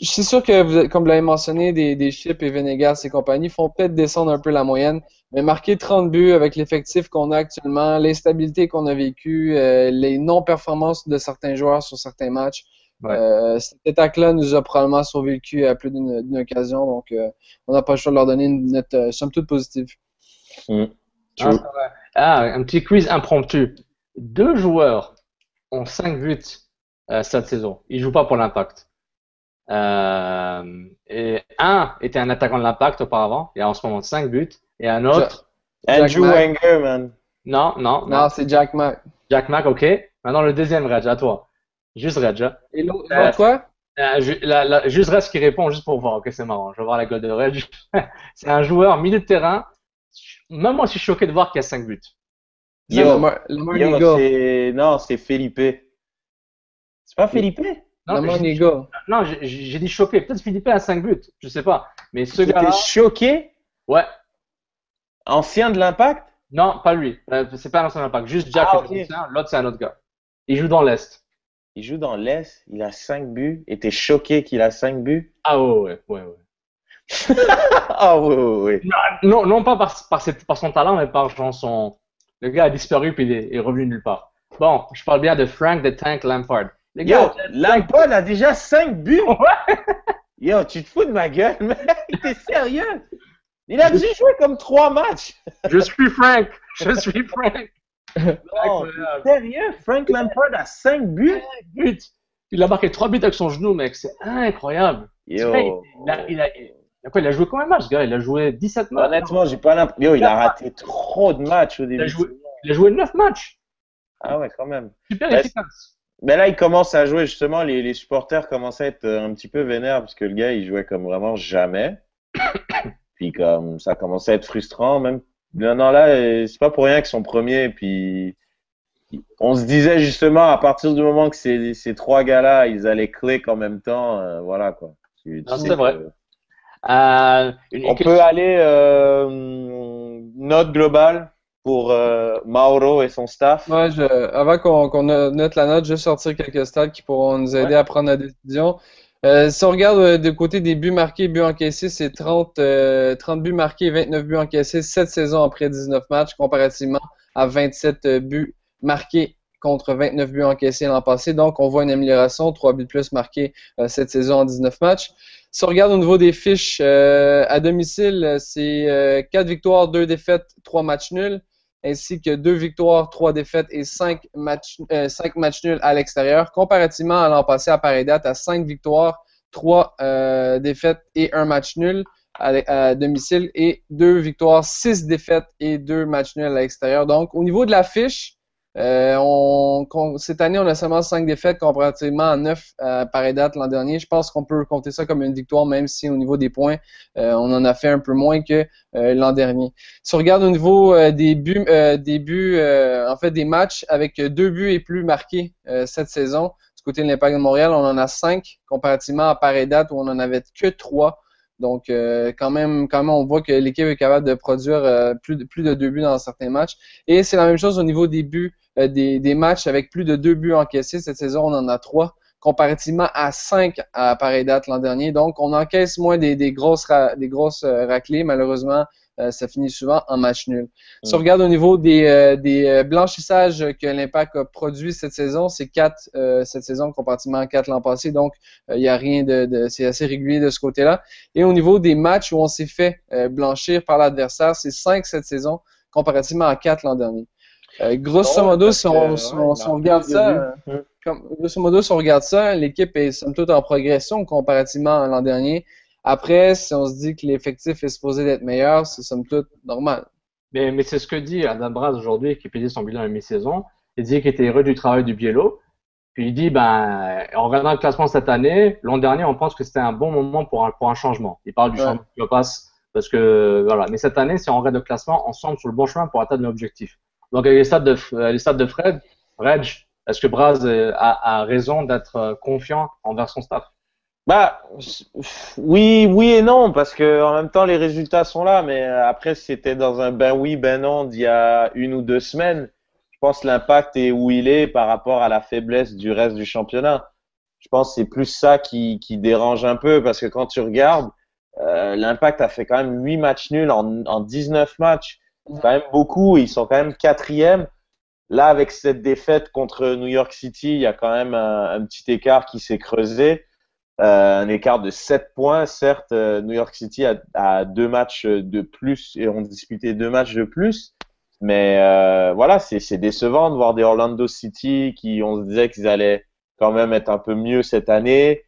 C'est sûr que, vous, comme vous l'avez mentionné, des, des Chips et Venegas et compagnie font peut-être descendre un peu la moyenne, mais marquer 30 buts avec l'effectif qu'on a actuellement, l'instabilité qu'on a vécue, euh, les non-performances de certains joueurs sur certains matchs, Ouais. euh, cette attaque-là nous a probablement sauvé le cul à plus d'une occasion, donc euh, on n'a pas le choix de leur donner une note euh, somme toute positive. Ah. Ah, un petit quiz impromptu. Deux joueurs ont 5 buts euh, cette saison. Ils jouent pas pour l'impact. Euh, et un était un attaquant de l'impact auparavant, il a en ce moment 5 buts. Et un autre, Andrew Mack. Wenger, man. non, non, non. Non, c'est Jack Mack. Jack Mack, ok. Maintenant le deuxième, Reg, à toi. Juste Reg. hein. Et l'autre, Euh, quoi? Euh, ju- la- la- juste Reg qui répond juste pour voir. Ok, c'est marrant. Je vais voir la gueule de Reg. [LAUGHS] c'est un joueur milieu de terrain. Même moi, je suis choqué de voir qu'il y a 5 buts. C'est Yo, Lamar, Lamar Yo, Nigo. c'est... Non, c'est Felipe. C'est pas Felipe? Non, non, j'ai dit choqué. Peut-être Philippe a 5 buts. Je sais pas. Mais ce gars-là, choqué? ouais. Ancien de l'impact? Non, pas lui. Euh, C'est pas un ancien impact. Juste Jack Ah, est ok. ancien, l'autre c'est un autre gars. Il joue dans l'Est. Il joue dans l'Est, il a 5 buts, et t'es choqué qu'il a 5 buts? Ah ouais, ouais, ouais, ouais. Ah oui, oui, oui. Non, non pas par, par, son talent, mais par genre son. Le gars a disparu puis il est, est revenu nulle part. Bon, je parle bien de Frank the Tank Lampard. Le Yo, gars, Lampard a déjà 5 buts? Ouais. Yo, tu te fous de ma gueule, mec? [LAUGHS] T'es sérieux? Il a dû jouer comme 3 matchs. je suis Frank. Je suis Frank. Non, Incroyable. t'es sérieux? Frank Lampard a 5 buts? But. Il a marqué 3 buts avec son genou, mec. C'est incroyable. Yo. Il a, il, a, il a quoi, il a joué combien de matchs, ce gars? Il a joué 17 matchs. Honnêtement, j'ai pas l'impression. Yo, il a raté trop de matchs au début. Il a joué, il a joué 9 matchs. Ah ouais, quand même. Super Ouais, efficace. Mais là, il commence à jouer justement. Les, les supporters commencent à être euh, un petit peu vénères parce que le gars, il jouait comme vraiment jamais. [COUGHS] Puis comme ça commençait à être frustrant, même. Non, non, là, euh, c'est pas pour rien que son premier. Puis on se disait justement à partir du moment que ces, ces trois gars-là, ils allaient click en même temps, euh, voilà quoi. Tu- tu Non, c'est vrai. que- Euh, une, On une peut aller euh, note globale pour euh, Mauro et son staff. Ouais, je, avant qu'on qu'on no- note la note, je vais sortir quelques stats qui pourront nous aider à prendre la décision. Euh, si on regarde euh, du côté des buts marqués, buts encaissés, c'est 30, euh, 30 buts marqués, 29 buts encaissés, 7 saisons après 19 matchs, comparativement à 27 euh, buts marqués contre 29 buts encaissés l'an passé. Donc, on voit une amélioration, 3 buts de plus marqués euh, cette saison en 19 matchs. Si on regarde au niveau des fiches, euh, à domicile, euh, c'est euh, 4 victoires, 2 défaites, 3 matchs nuls ainsi que deux victoires, trois défaites et cinq matchs, euh, cinq matchs nuls à l'extérieur, comparativement à l'an passé à pareille date à cinq victoires, trois euh, défaites et un match nul à, domicile et deux victoires, six défaites et deux matchs nuls à l'extérieur. Donc, au niveau de la fiche, euh, cette année, on a seulement cinq défaites comparativement à neuf à pareille date l'an dernier. Je pense qu'on peut compter ça comme une victoire, même si au niveau des points, euh, on en a fait un peu moins que euh, l'an dernier. Si on regarde au niveau euh, des buts, euh, des buts, euh, en fait des matchs avec deux buts et plus marqués euh, cette saison, du côté de l'Impact de Montréal, on en a cinq comparativement à pareille date où on en avait que trois. Donc euh, quand même, quand même, on voit que l'équipe est capable de produire euh, plus de plus de deux buts dans certains matchs. Et c'est la même chose au niveau des buts, euh, des, des matchs avec plus de deux buts encaissés cette saison, on en a trois comparativement à 5 à pareille date l'an dernier. Donc, on encaisse moins des, des grosses, des grosses euh, raclées. Malheureusement, euh, ça finit souvent en match nul. Si on Mm. regarde au niveau des, euh, des euh, blanchissages que l'Impact a produit cette saison, c'est 4 cette saison comparativement à 4 l'an passé. Donc, euh, il n'y a rien de, de c'est assez régulier de ce côté-là. Et au niveau des matchs où on s'est fait euh, blanchir par l'adversaire, c'est 5 cette saison comparativement à 4 l'an dernier. Euh, grosso Non, modo, si on, que, si ouais, on- il si on marque regarde de ça, euh, comme, grosso modo, si on regarde ça, l'équipe est somme toute en progression comparativement à l'an dernier. Après, si on se dit que l'effectif est supposé d'être meilleur, c'est somme toute normal. Mais, mais c'est ce que dit Adam Braz aujourd'hui, qui faisait son bilan à mi-saison. Il dit qu'il était heureux du travail du Biello. Puis il dit, ben, en regardant le classement cette année, l'an dernier, on pense que c'était un bon moment pour un, pour un changement. Il parle du Ouais. changement qui passe parce que, voilà. Mais cette année, si on regarde le classement, on semble sur le bon chemin pour atteindre l'objectif. Donc, les stats de, euh, les stats de Fred, Reg, Est-ce que Braz euh, a, a raison d'être euh, confiant envers son staff? Bah oui, oui et non, parce que en même temps les résultats sont là, mais après c'était dans un ben oui, ben non d'il y a une ou deux semaines. Je pense l'impact est où il est par rapport à la faiblesse du reste du championnat. Je pense c'est plus ça qui, qui dérange un peu, parce que quand tu regardes, l'impact a fait quand même 8 matchs nuls en, en 19 matchs. Quand même beaucoup, ils sont quand même quatrième. Là, avec cette défaite contre New York City, il y a quand même un, un petit écart qui s'est creusé. Euh, un écart de 7 points. Certes, euh, New York City a, a, deux matchs de plus et ont disputé deux matchs de plus. Mais euh, voilà, c'est décevant de voir des Orlando City qui, on se disait qu'ils allaient quand même être un peu mieux cette année.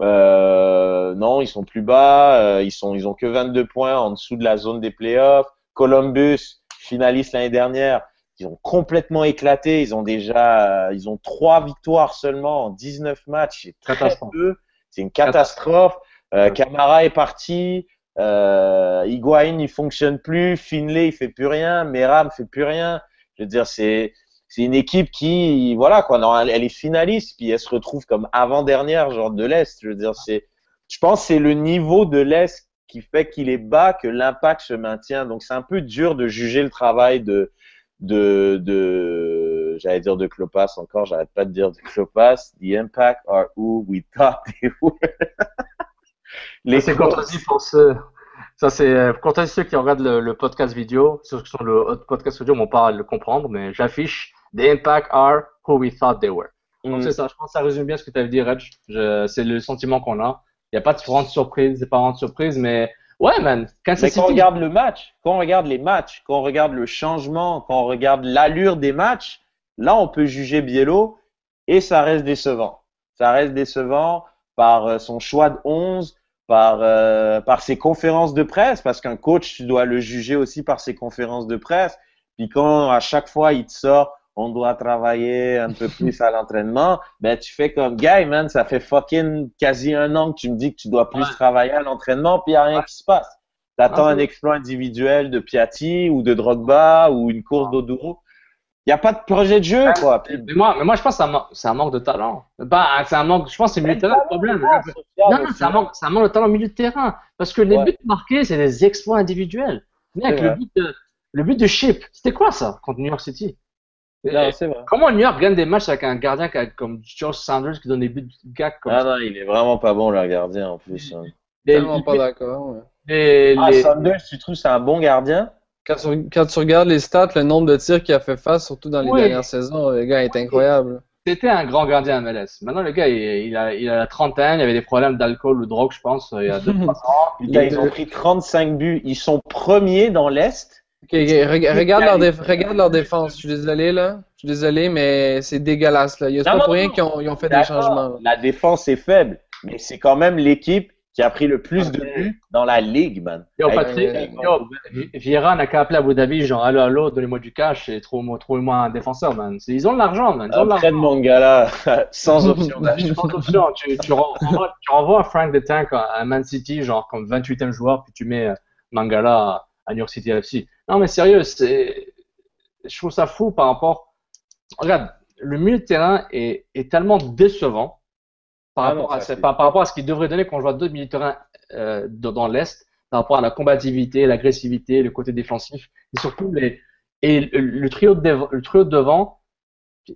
Euh, non, ils sont plus bas. Euh, ils sont, ils ont que 22 points en dessous de la zone des playoffs. Columbus, finaliste l'année dernière, ils ont complètement éclaté. Ils ont déjà, euh, ils ont trois victoires seulement en 19 matchs. C'est très peu. C'est une catastrophe. Euh, Camara est parti. Euh, Higuain, il fonctionne plus. Finlay, il fait plus rien. Meram fait plus rien. Je veux dire, c'est c'est une équipe qui, voilà quoi, non, elle, elle, est finaliste, puis elle se retrouve comme avant-dernière, genre de l'Est. Je veux dire, c'est, je pense, c'est le niveau de l'Est qui fait qu'il est bas que l'impact se maintient. Donc c'est un peu dur de juger le travail de, de, de, j'allais dire de Clopas encore, j'arrête pas de dire de Clopas. The impact are who we thought they were. [LAUGHS] Les c'est courtoisie pour ceux, ça c'est courtoisie ceux qui regardent le, le podcast vidéo, ceux qui sont le podcast audio vont pas le comprendre, mais j'affiche The impact are who we thought they were. Donc mm. c'est ça, je pense que ça résume bien ce que tu avais dit, Reg. C'est le sentiment qu'on a. Il n'y a pas de grande surprise, c'est pas grande surprise, mais ouais, man. Quand mais quand on regarde le match, quand on regarde les matchs, quand on regarde le changement, quand on regarde l'allure des matchs, là on peut juger Biello et ça reste décevant. Ça reste décevant par euh, son choix de 11, par, euh, par ses conférences de presse, parce qu'un coach, tu dois le juger aussi par ses conférences de presse. Puis quand à chaque fois il te sort on doit travailler un peu plus à l'entraînement, ben tu fais comme guy, man, ça fait fucking quasi un an que tu me dis que tu dois plus ouais. travailler à l'entraînement, puis il n'y a rien ouais. qui se passe. T'attends un exploit individuel de Piatti ou de Drogba ou une course d'Oduro. Il n'y a pas de projet de jeu, quoi. Mais moi, mais moi, je pense que c'est un, manque de talent. Bah, c'est un manque, je pense que c'est le milieu de terrain le problème. Non, non, c'est un, manque, un manque de talent au milieu de terrain. Parce que les ouais. buts marqués, c'est des exploits individuels. Mec, le but, de, le but de Chip, c'était quoi ça contre New York City? Non, c'est vrai. Comment New York gagne des matchs avec un gardien comme Josh Sanders qui donne des buts de gag comme ah, ça? non, il est vraiment pas bon, le gardien, en plus. Hein. Tellement pas d'accord. Ouais. Les, ah, les... Sanders, tu trouves c'est un bon gardien? Quand tu, quand tu, regardes les stats, le nombre de tirs qu'il a fait face, surtout dans les oui. dernières saisons, le gars est incroyable. C'était un grand gardien à MLS. Maintenant, le gars, il, il, a, il a la trentaine, il avait des problèmes d'alcool ou de drogue, je pense, il y a 2-3 [LAUGHS] ans. Putain, ils ont pris 35 buts. Ils sont premiers dans l'Est. Ok, okay. regarde, leur déf regarde leur défense. Je suis désolé, là. Je suis désolé, mais c'est dégueulasse, là. Il y a pas pour rien qu'ils ont, ont, fait des changements. La défense est faible, mais c'est quand même l'équipe qui a pris le plus de buts dans la ligue, man. Yo, Patrick, yo, Vieira n'a qu'à appeler Abu Dhabi, genre, allô, allô, donnez-moi du cash et trouvez-moi un défenseur, man. Ils ont de l'argent, man. Ils ont Après de Mangala, [LAUGHS] sans [LAUGHS] option d'achat. sans option. Tu, tu, renvoies, tu renvoies Frank the Tank à Man City, genre, comme 28e joueur, puis tu mets euh, Mangala à New York City FC. Non, mais sérieux, c'est, je trouve ça fou par rapport. Regarde, le milieu de terrain est, est tellement décevant par, ah rapport, non, à, par, par, rapport à ce qu'il devrait donner quand on voit d'autres milieux de terrain euh, dans l'Est, par rapport à la combativité, l'agressivité, le côté défensif, et surtout les, et le, le trio de, le trio de devant,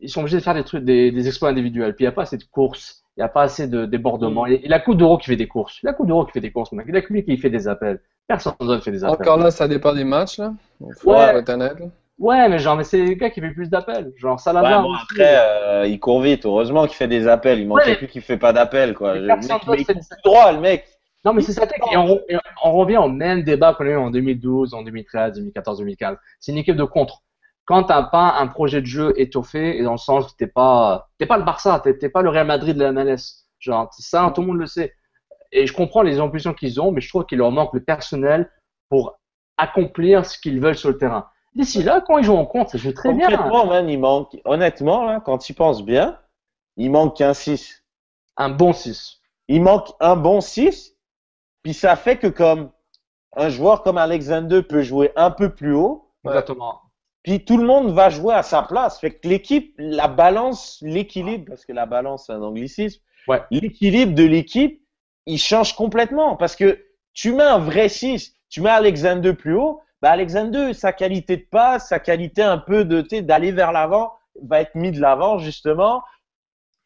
ils sont obligés de faire des trucs, des, des exploits individuels. Puis il n'y a pas assez de courses, il n'y a pas assez de débordements. Il a coup d'euro qui fait des courses. Il a coup d'euro qui fait des courses, mec. Il a lui qui fait des appels. Personne d'autre fait des appels. Encore là, ça dépend des matchs, là. Faut ouais. être honnête, là. Ouais, mais genre, mais c'est le gars qui fait plus d'appels. Genre, ça ouais, bon, après, euh, il court vite. Heureusement qu'il fait des appels. Il manque ouais, plus qu'il fait pas d'appels, quoi. Le mec, mais il fait droit, le mec. Non, mais c'est ça. Et on, on, revient au même débat qu'on a eu en 2012, en 2013, 2014, 2015. C'est une équipe de contre. Quand t'as pas un projet de jeu étoffé, et dans le sens que t'es pas, t'es pas le Barça, t'es pas le Real Madrid de la MLS. Genre, ça, tout le monde le sait. Et je comprends les ambitions qu'ils ont, mais je trouve qu'il leur manque le personnel pour accomplir ce qu'ils veulent sur le terrain. D'ici là, quand ils jouent en compte, ça joue très bien. Honnêtement, man, il manque, honnêtement, là, quand tu penses bien, il manque qu'un 6. Un bon 6. Il manque un bon 6, puis ça fait que comme un joueur comme Alexander peut jouer un peu plus haut, Exactement. Puis tout le monde va jouer à sa place. Fait que l'équipe, la balance, l'équilibre, parce que la balance c'est un anglicisme, Ouais. l'équilibre de l'équipe, il change complètement parce que tu mets un vrai 6, tu mets Alexander plus haut, bah Alexander, sa qualité de passe, sa qualité un peu de d'aller vers l'avant, va être mis de l'avant justement.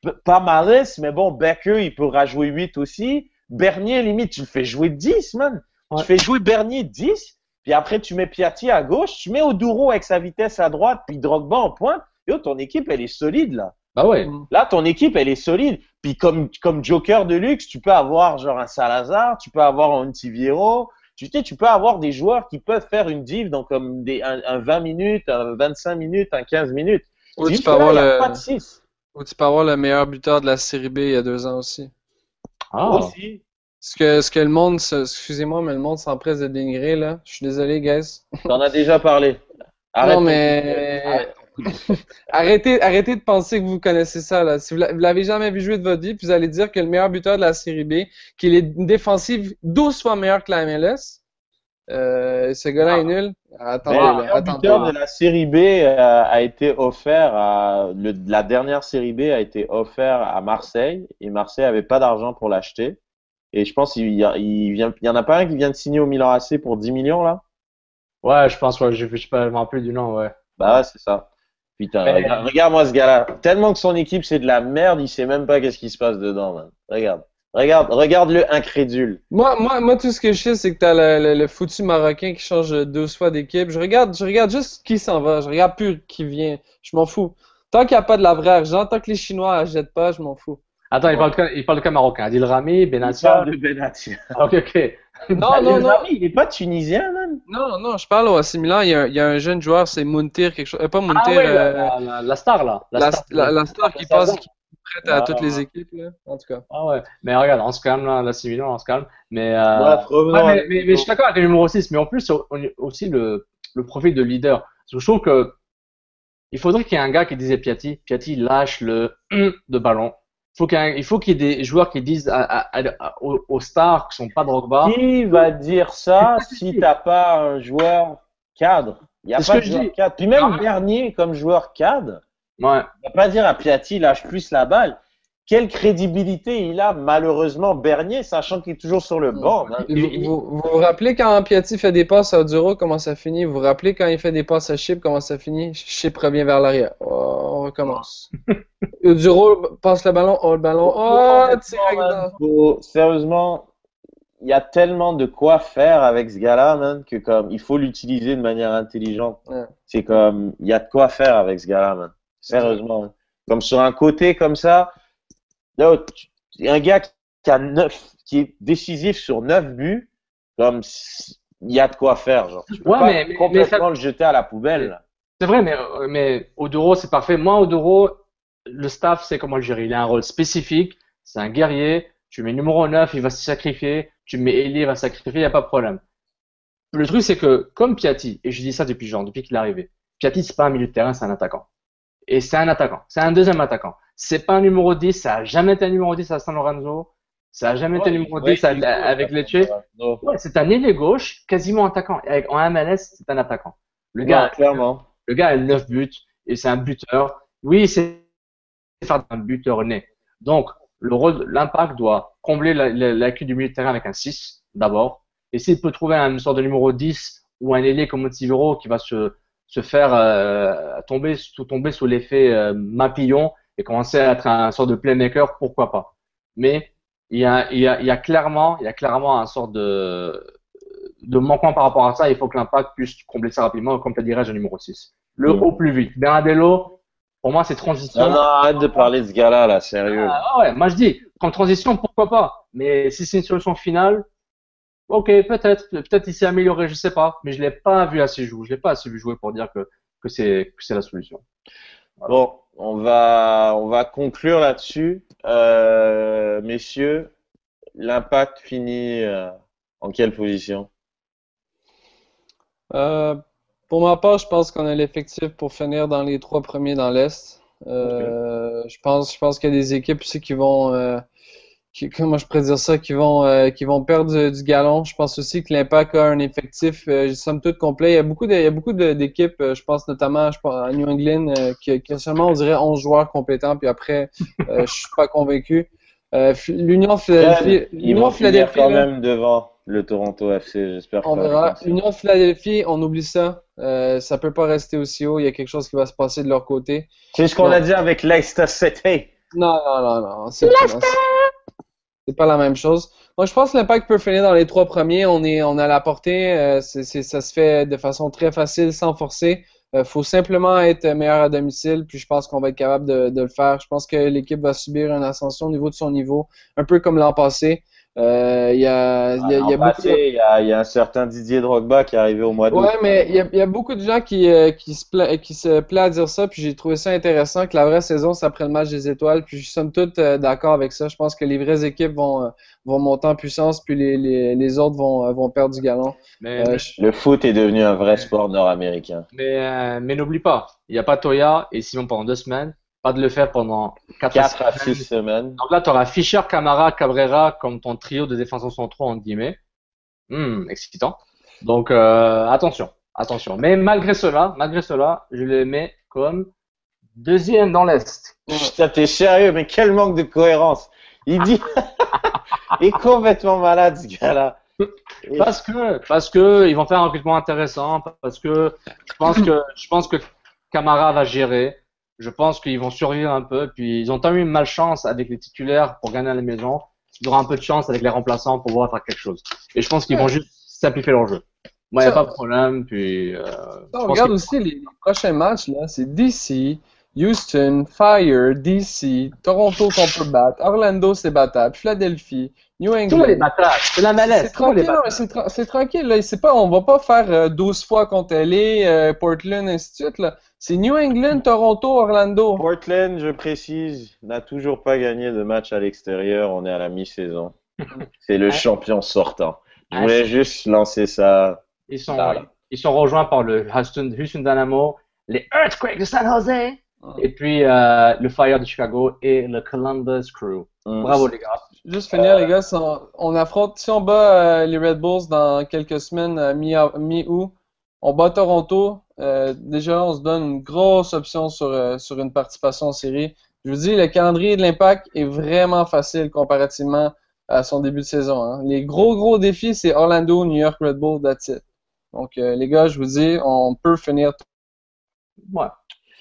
P- Pas Maris, mais bon, Becker, il pourra jouer 8 aussi. Bernier, limite, tu le fais jouer 10, man. Ouais. Tu fais jouer Bernier 10, puis après tu mets Piatti à gauche, tu mets Oduro avec sa vitesse à droite, puis Drogba en pointe. Yo, ton équipe, elle est solide là. Bah ouais. Là, ton équipe, elle est solide. Puis comme, comme joker de luxe, tu peux avoir genre un Salazar, tu peux avoir un Antiviero, tu sais, tu peux avoir des joueurs qui peuvent faire une div dans comme des, un, un 20 minutes, un 25 minutes, un 15 minutes. Ou tu Juste peux là, avoir il y a le, pas de 6. ou tu peux avoir le meilleur buteur de la série B il y a deux ans aussi. Ah. Aussi. Ce que, ce que le monde, se- excusez-moi, mais le monde s'empresse de dénigrer, là. Je suis désolé, guys. [LAUGHS] T'en as déjà parlé. Arrête non, mais Arrête. [LAUGHS] arrêtez, arrêtez de penser que vous connaissez ça, là. Si vous l'a- vous l'avez jamais vu jouer de votre vie, puis vous allez dire que le meilleur buteur de la série B, qu'il est une défensive 12 fois meilleur que la MLS, euh, ce gars-là est nul. Attendez, là, le attendez. buteur de la série B euh, a été offert à le, la dernière série B a été offert à Marseille et Marseille avait pas d'argent pour l'acheter et je pense qu'il y, a- il vient il y en a pas un qui vient de signer au Milan AC pour 10 millions là? Ouais, je pense, ouais, je, je sais pas, je me rappelle du nom, ouais. bah ouais, c'est ça putain Mais- regarde, regarde-moi ce gars-là tellement que son équipe c'est de la merde il sait même pas qu'est-ce qui se passe dedans man. regarde regarde regarde-le incrédule Moi, moi, moi, tout ce que je sais, c'est que t'as le, le, le foutu Marocain qui change 12 fois d'équipe. Je regarde, je regarde juste qui s'en va. Je regarde plus qui vient. Je m'en fous. Tant qu'il n'y a pas de la vraie argent, tant que les Chinois achètent pas, je m'en fous. Attends, il parle de cas, il parle de cas marocain? Adil Rami, il Benatia. parle de Benatia Ok, ok. [LAUGHS] Non, non, Le non. Rami, il est pas tunisien man Non, non, je parle au AC Milan. Il y a, un- il y a un jeune joueur, c'est Muntir, quelque chose. euh, pas Muntir, Ah ouais, euh, la, la, la star là. la, star. la, la star qui passe, qui est prête à Ah. toutes les équipes, là. En tout cas. Ah ouais. Mais regarde, on se calme là, c'est Milan, on se calme. Mais, euh, ouais, mais, mais, mais je suis d'accord avec le numéro 6, mais en plus, on a aussi le, le profil de leader. Parce que je trouve que il faudrait qu'il y ait un gars qui disait Piatti, Piatti lâche le [CLEARS THROAT] de ballon. Faut il faut qu'il y ait des joueurs qui disent à, à- aux, aux stars qui sont pas Drogba. Qui va dire ça si t'as pas un joueur cadre? Il y a pas de joueur cadre. Puis même Ah. Bernier comme joueur cadre, Ouais. on va pas dire à Piatti lâche plus la balle. Quelle crédibilité il a malheureusement Bernier, sachant qu'il est toujours sur le banc. hein. Vous, vous, vous vous rappelez quand Piatti fait des passes à Oduro, comment ça finit? Vous vous rappelez quand il fait des passes à Chip, comment ça finit? Chip revient vers l'arrière. Oh, on recommence. Oduro passe le ballon, oh le ballon, oh. Faut- sérieusement, il y a tellement de quoi faire avec ce gars-là, man, que comme il faut l'utiliser de manière intelligente. Ouais. C'est comme il y a de quoi faire avec ce gars-là, man. Sérieusement. man. Comme sur un côté comme ça, là, un gars qui a neuf, qui est décisif sur neuf buts, comme il y a de quoi faire, genre. Tu peux Ouais, pas mais- complètement mais le jeter à la poubelle. C'est vrai, mais, mais Oduro, c'est parfait. Moi, Oduro, le staff sait comment le gérer. Il a un rôle spécifique. C'est un guerrier. Tu mets numéro 9, il va se sacrifier. Tu mets Eli, il va se sacrifier, il n'y a pas de problème. Le truc, c'est que, comme Piatti, et je dis ça depuis genre, depuis qu'il est arrivé, Piatti, c'est pas un milieu de terrain, c'est un attaquant. Et c'est un attaquant. C'est un deuxième attaquant. C'est pas un numéro 10, ça a jamais été un numéro 10 à San Lorenzo. Ça a jamais été un numéro 10 à- avec Lecce. Ouais, c'est un ailier gauche, quasiment attaquant. Avec, en MLS, c'est un attaquant. Le gars, clairement. le gars a 9 buts et c'est un buteur. Oui, c'est faire un buteur né. Donc, le rôle, l'impact doit combler la, la, du milieu de terrain avec un 6, d'abord. Et s'il peut trouver une sorte de numéro 10 ou un ailier comme Motivero qui va se, se faire euh, tomber, sous, tomber sous l'effet euh, Mapillon et commencer à être un sorte de playmaker, pourquoi pas. Mais il y a, il y a, il y a clairement, il y a clairement un sorte de, de manquement par rapport à ça. Il faut que l'impact puisse combler ça rapidement, comme tu dirais, un numéro 6. Le Mm. au plus vite. Bernardello, pour moi, c'est transition. Non, non, arrête de parler de ce gars-là, là, sérieux. Ah ouais, moi je dis, comme transition, pourquoi pas. Mais si c'est une solution finale, ok, peut-être, peut-être il s'est amélioré, je sais pas. Mais je l'ai pas vu assez jouer, je l'ai pas assez vu jouer pour dire que que c'est que c'est la solution. Bon, on va, on va conclure là-dessus. Euh, messieurs, l'impact finit euh, en quelle position? Euh, pour ma part, je pense qu'on a l'effectif pour finir dans les trois premiers dans l'Est. Euh, je pense, je pense qu'il y a des équipes aussi qui vont, qui, comment je pourrais dire ça, qui vont, euh, qui vont perdre du, galon. Je pense aussi que l'Impact a un effectif, euh, somme toute complet. Il y a beaucoup de, il y a beaucoup d'équipes, euh, je pense notamment je pense, à New England, euh, qui, qui a seulement, on dirait, 11 joueurs compétents, puis après, euh, je suis pas convaincu. Euh, L'Union Philadelphie, Ils l'Union Philadelphie, quand même devant le Toronto FC, j'espère on verra. être comme ça. Union Philadelphie, on oublie ça. Euh, ça peut pas rester aussi haut. Il y a quelque chose qui va se passer de leur côté. C'est ce qu'on a dit avec Leicester City. Non, non, non, non. C'est c'est pas la même chose. Moi, je pense que l'impact peut finir dans les trois premiers. On est, on a la portée. euh, c'est, c'est- ça se fait de façon très facile, sans forcer. Euh, faut simplement être meilleur à domicile. Puis je pense qu'on va être capable de le faire. Je pense que l'équipe va subir une ascension au niveau de son niveau, un peu comme l'an passé. Euh, Il y a, il y a, il y a passé, il y a, il y a un certain Didier Drogba qui est arrivé au mois d'août. Ouais, mais il y a, il y a beaucoup de gens qui, euh, qui, se pla- qui se plaisent à dire ça, puis j'ai trouvé ça intéressant que la vraie saison, c'est après le match des étoiles, puis je suis somme toute euh, d'accord avec ça. Je pense que les vraies équipes vont, vont monter en puissance, puis les, les, les autres vont, vont perdre du galon. Mais, Euh, mais, je- Le foot est devenu un vrai sport nord-américain. mais, euh, mais n'oublie pas, il n'y a pas Toya et Simon pendant deux semaines. De le faire pendant quatre, 4 à semaines. 6 semaines. Donc là, tu auras Fischer, Camara, Cabrera comme ton trio de défenseurs centraux, entre guillemets. Hmm, excitant. Donc, euh, attention, attention. Mais malgré cela, malgré cela, je les mets comme deuxième dans l'Est. Putain, t'es sérieux, mais quel manque de cohérence. Il dit. [LAUGHS] Il est complètement malade, ce gars-là. Parce que, parce que ils vont faire un recrutement intéressant, parce que je pense que, je pense que Camara va gérer. Je pense qu'ils vont survivre un peu, puis ils ont tant eu une malchance avec les titulaires pour gagner à la maison. Ils auront un peu de chance avec les remplaçants pour pouvoir faire quelque chose. Et je pense qu'ils vont juste simplifier leur jeu. Moi, il n'y a pas de problème, puis, euh, je on pense regarde aussi les, les prochains matchs, là. C'est DC, Houston, Fire, DC, Toronto qu'on peut battre, Orlando c'est battable, Philadelphie, New England. tous les c'est la malaise, c'est tra- c'est tranquille, là. C'est pas, on va pas faire euh, 12 fois contre LA, euh, Portland, ainsi de suite, là. C'est New England, Toronto, Orlando. Portland, je précise, n'a toujours pas gagné de match à l'extérieur. On est à la mi-saison. C'est le Ah. champion sortant. Je Ah, voulais juste lancer ça. Ils sont, ils sont rejoints par le Houston, Houston Dynamo, les Earthquakes de San Jose, et puis euh, le Fire de Chicago et le Columbus Crew. Hum. Bravo les gars. Juste finir, les gars, si on, on affronte, si on bat euh, les Red Bulls dans quelques semaines, mi- mi-août, on bat Toronto, euh, déjà, on se donne une grosse option sur, euh, sur une participation en série. Je vous dis, le calendrier de l'Impact est vraiment facile comparativement à son début de saison. hein. Les gros, gros défis, c'est Orlando, New York, Red Bull, that's it. Donc, euh, les gars, je vous dis, on peut finir Ouais.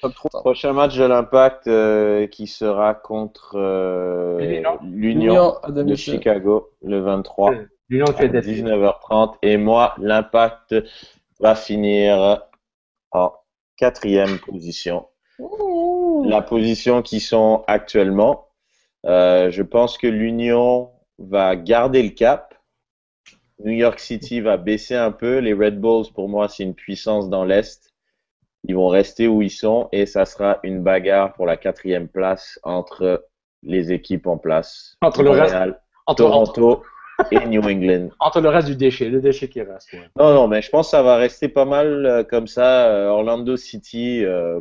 Top 3. Prochain match de l'Impact euh, qui sera contre euh, L'Union. l'Union de. Chicago le 23 L'Union à fait des 19h30. Et moi, l'Impact va finir en quatrième position. La position qui sont actuellement. Euh, je pense que l'Union va garder le cap. New York City va baisser un peu. Les Red Bulls, pour moi, c'est une puissance dans l'Est. Ils vont rester où ils sont et ça sera une bagarre pour la quatrième place entre les équipes en place. Entre le reste- Montréal, entre, entre, Toronto et New England. [LAUGHS] entre le reste du déchet, le déchet qui reste. ouais. Non, non, mais je pense que ça va rester pas mal euh, comme ça. Euh, Orlando City, euh,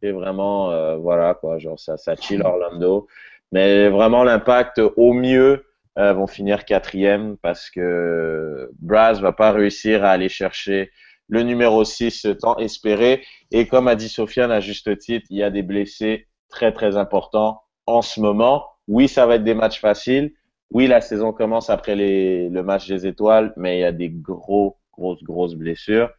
c'est vraiment, euh, voilà, quoi, genre ça, ça chill Orlando. Mais vraiment, l'impact, au mieux, vont finir quatrième parce que Braz va pas réussir à aller chercher le numéro 6 tant espéré. Et comme a dit Sofiane à juste titre, il y a des blessés très, très importants en ce moment. Oui, ça va être des matchs faciles. Oui, la saison commence après les, le match des étoiles, mais il y a des gros, grosses, grosses blessures.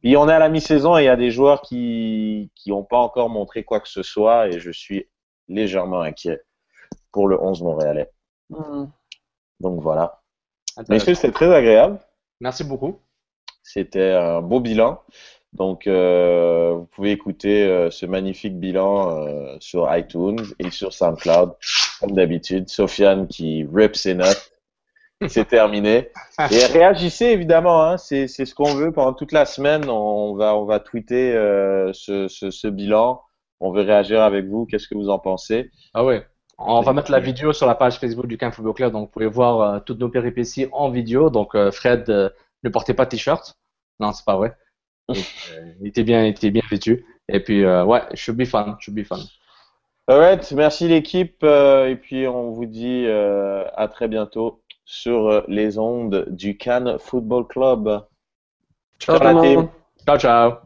Puis on est à la mi-saison et il y a des joueurs qui qui n'ont pas encore montré quoi que ce soit et je suis légèrement inquiet pour le 11 montréalais. Hmm. Donc voilà. Messieurs, c'était très agréable. Merci beaucoup. C'était un beau bilan. Donc, euh, vous pouvez écouter euh, ce magnifique bilan euh, sur iTunes et sur SoundCloud, comme d'habitude. Sofiane qui rip ses notes. [LAUGHS] C'est terminé. Et réagissez évidemment, hein, c'est c'est ce qu'on veut pendant toute la semaine. On va on va tweeter euh, ce, ce, ce bilan. On veut réagir avec vous. Qu'est-ce que vous en pensez? Ah ouais. On va mettre la vidéo sur la page Facebook du Camp Football Club, donc vous pouvez voir euh, toutes nos péripéties en vidéo. Donc euh, Fred, euh, ne portez pas de t-shirt. Non, c'est pas vrai. [LAUGHS] Donc, euh, il était bien, il était bien vêtu. Et puis euh, ouais, should be fun, should be fun. Alright, merci l'équipe euh, et puis on vous dit euh, à très bientôt sur les ondes du Cannes Football Club. Ciao, Ciao, la tout le team. monde. Ciao, ciao.